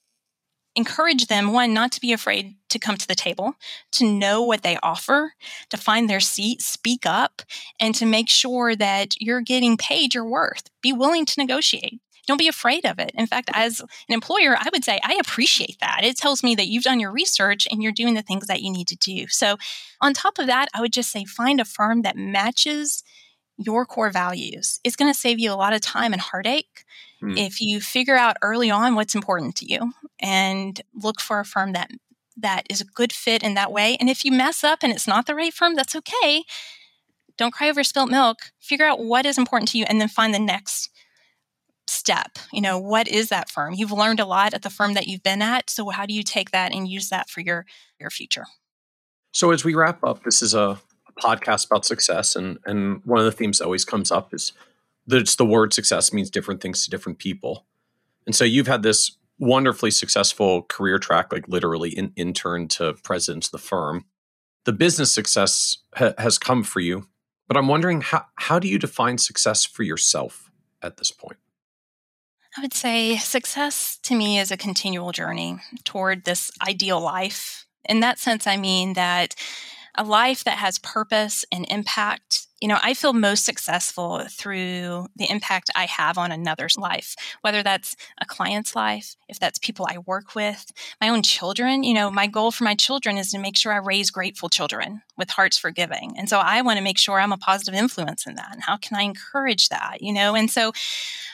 encourage them one not to be afraid to come to the table to know what they offer to find their seat speak up and to make sure that you're getting paid your worth. Be willing to negotiate. Don't be afraid of it. In fact as an employer i would say i appreciate that. It tells me that you've done your research and you're doing the things that you need to do. So on top of that i would just say find a firm that matches your core values. It's going to save you a lot of time and heartache hmm. if you figure out early on what's important to you and look for a firm that that is a good fit in that way and if you mess up and it's not the right firm that's okay. Don't cry over spilt milk. Figure out what is important to you and then find the next step. You know what is that firm? You've learned a lot at the firm that you've been at so how do you take that and use that for your your future? So as we wrap up this is a podcast about success, and and one of the themes that always comes up is it's the word success means different things to different people. And so you've had this wonderfully successful career track, like literally in intern to president of the firm. The business success ha- has come for you, but I'm wondering how, how do you define success for yourself at this point? I would say success to me is a continual journey toward this ideal life. In that sense, I mean that a life that has purpose and impact. You know, I feel most successful through the impact I have on another's life, whether that's a client's life, if that's people I work with, my own children. You know, my goal for my children is to make sure I raise grateful children with hearts for giving. And so I want to make sure I'm a positive influence in that. And how can I encourage that? You know, and so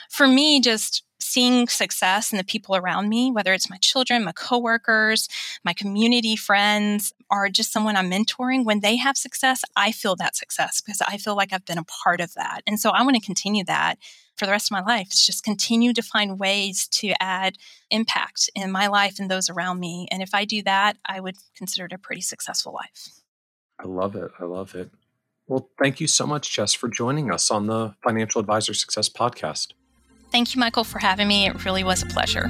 for me, just seeing success in the people around me, whether it's my children, my coworkers, my community friends, or just someone I'm mentoring, when they have success, I feel that success because I feel like I've been a part of that. And so I want to continue that for the rest of my life. It's just continue to find ways to add impact in my life and those around me. And if I do that, I would consider it a pretty successful life. I love it. I love it. Well, thank you so much, Jess, for joining us on the Financial Advisor Success Podcast. Thank you, Michael, for having me. It really was a pleasure.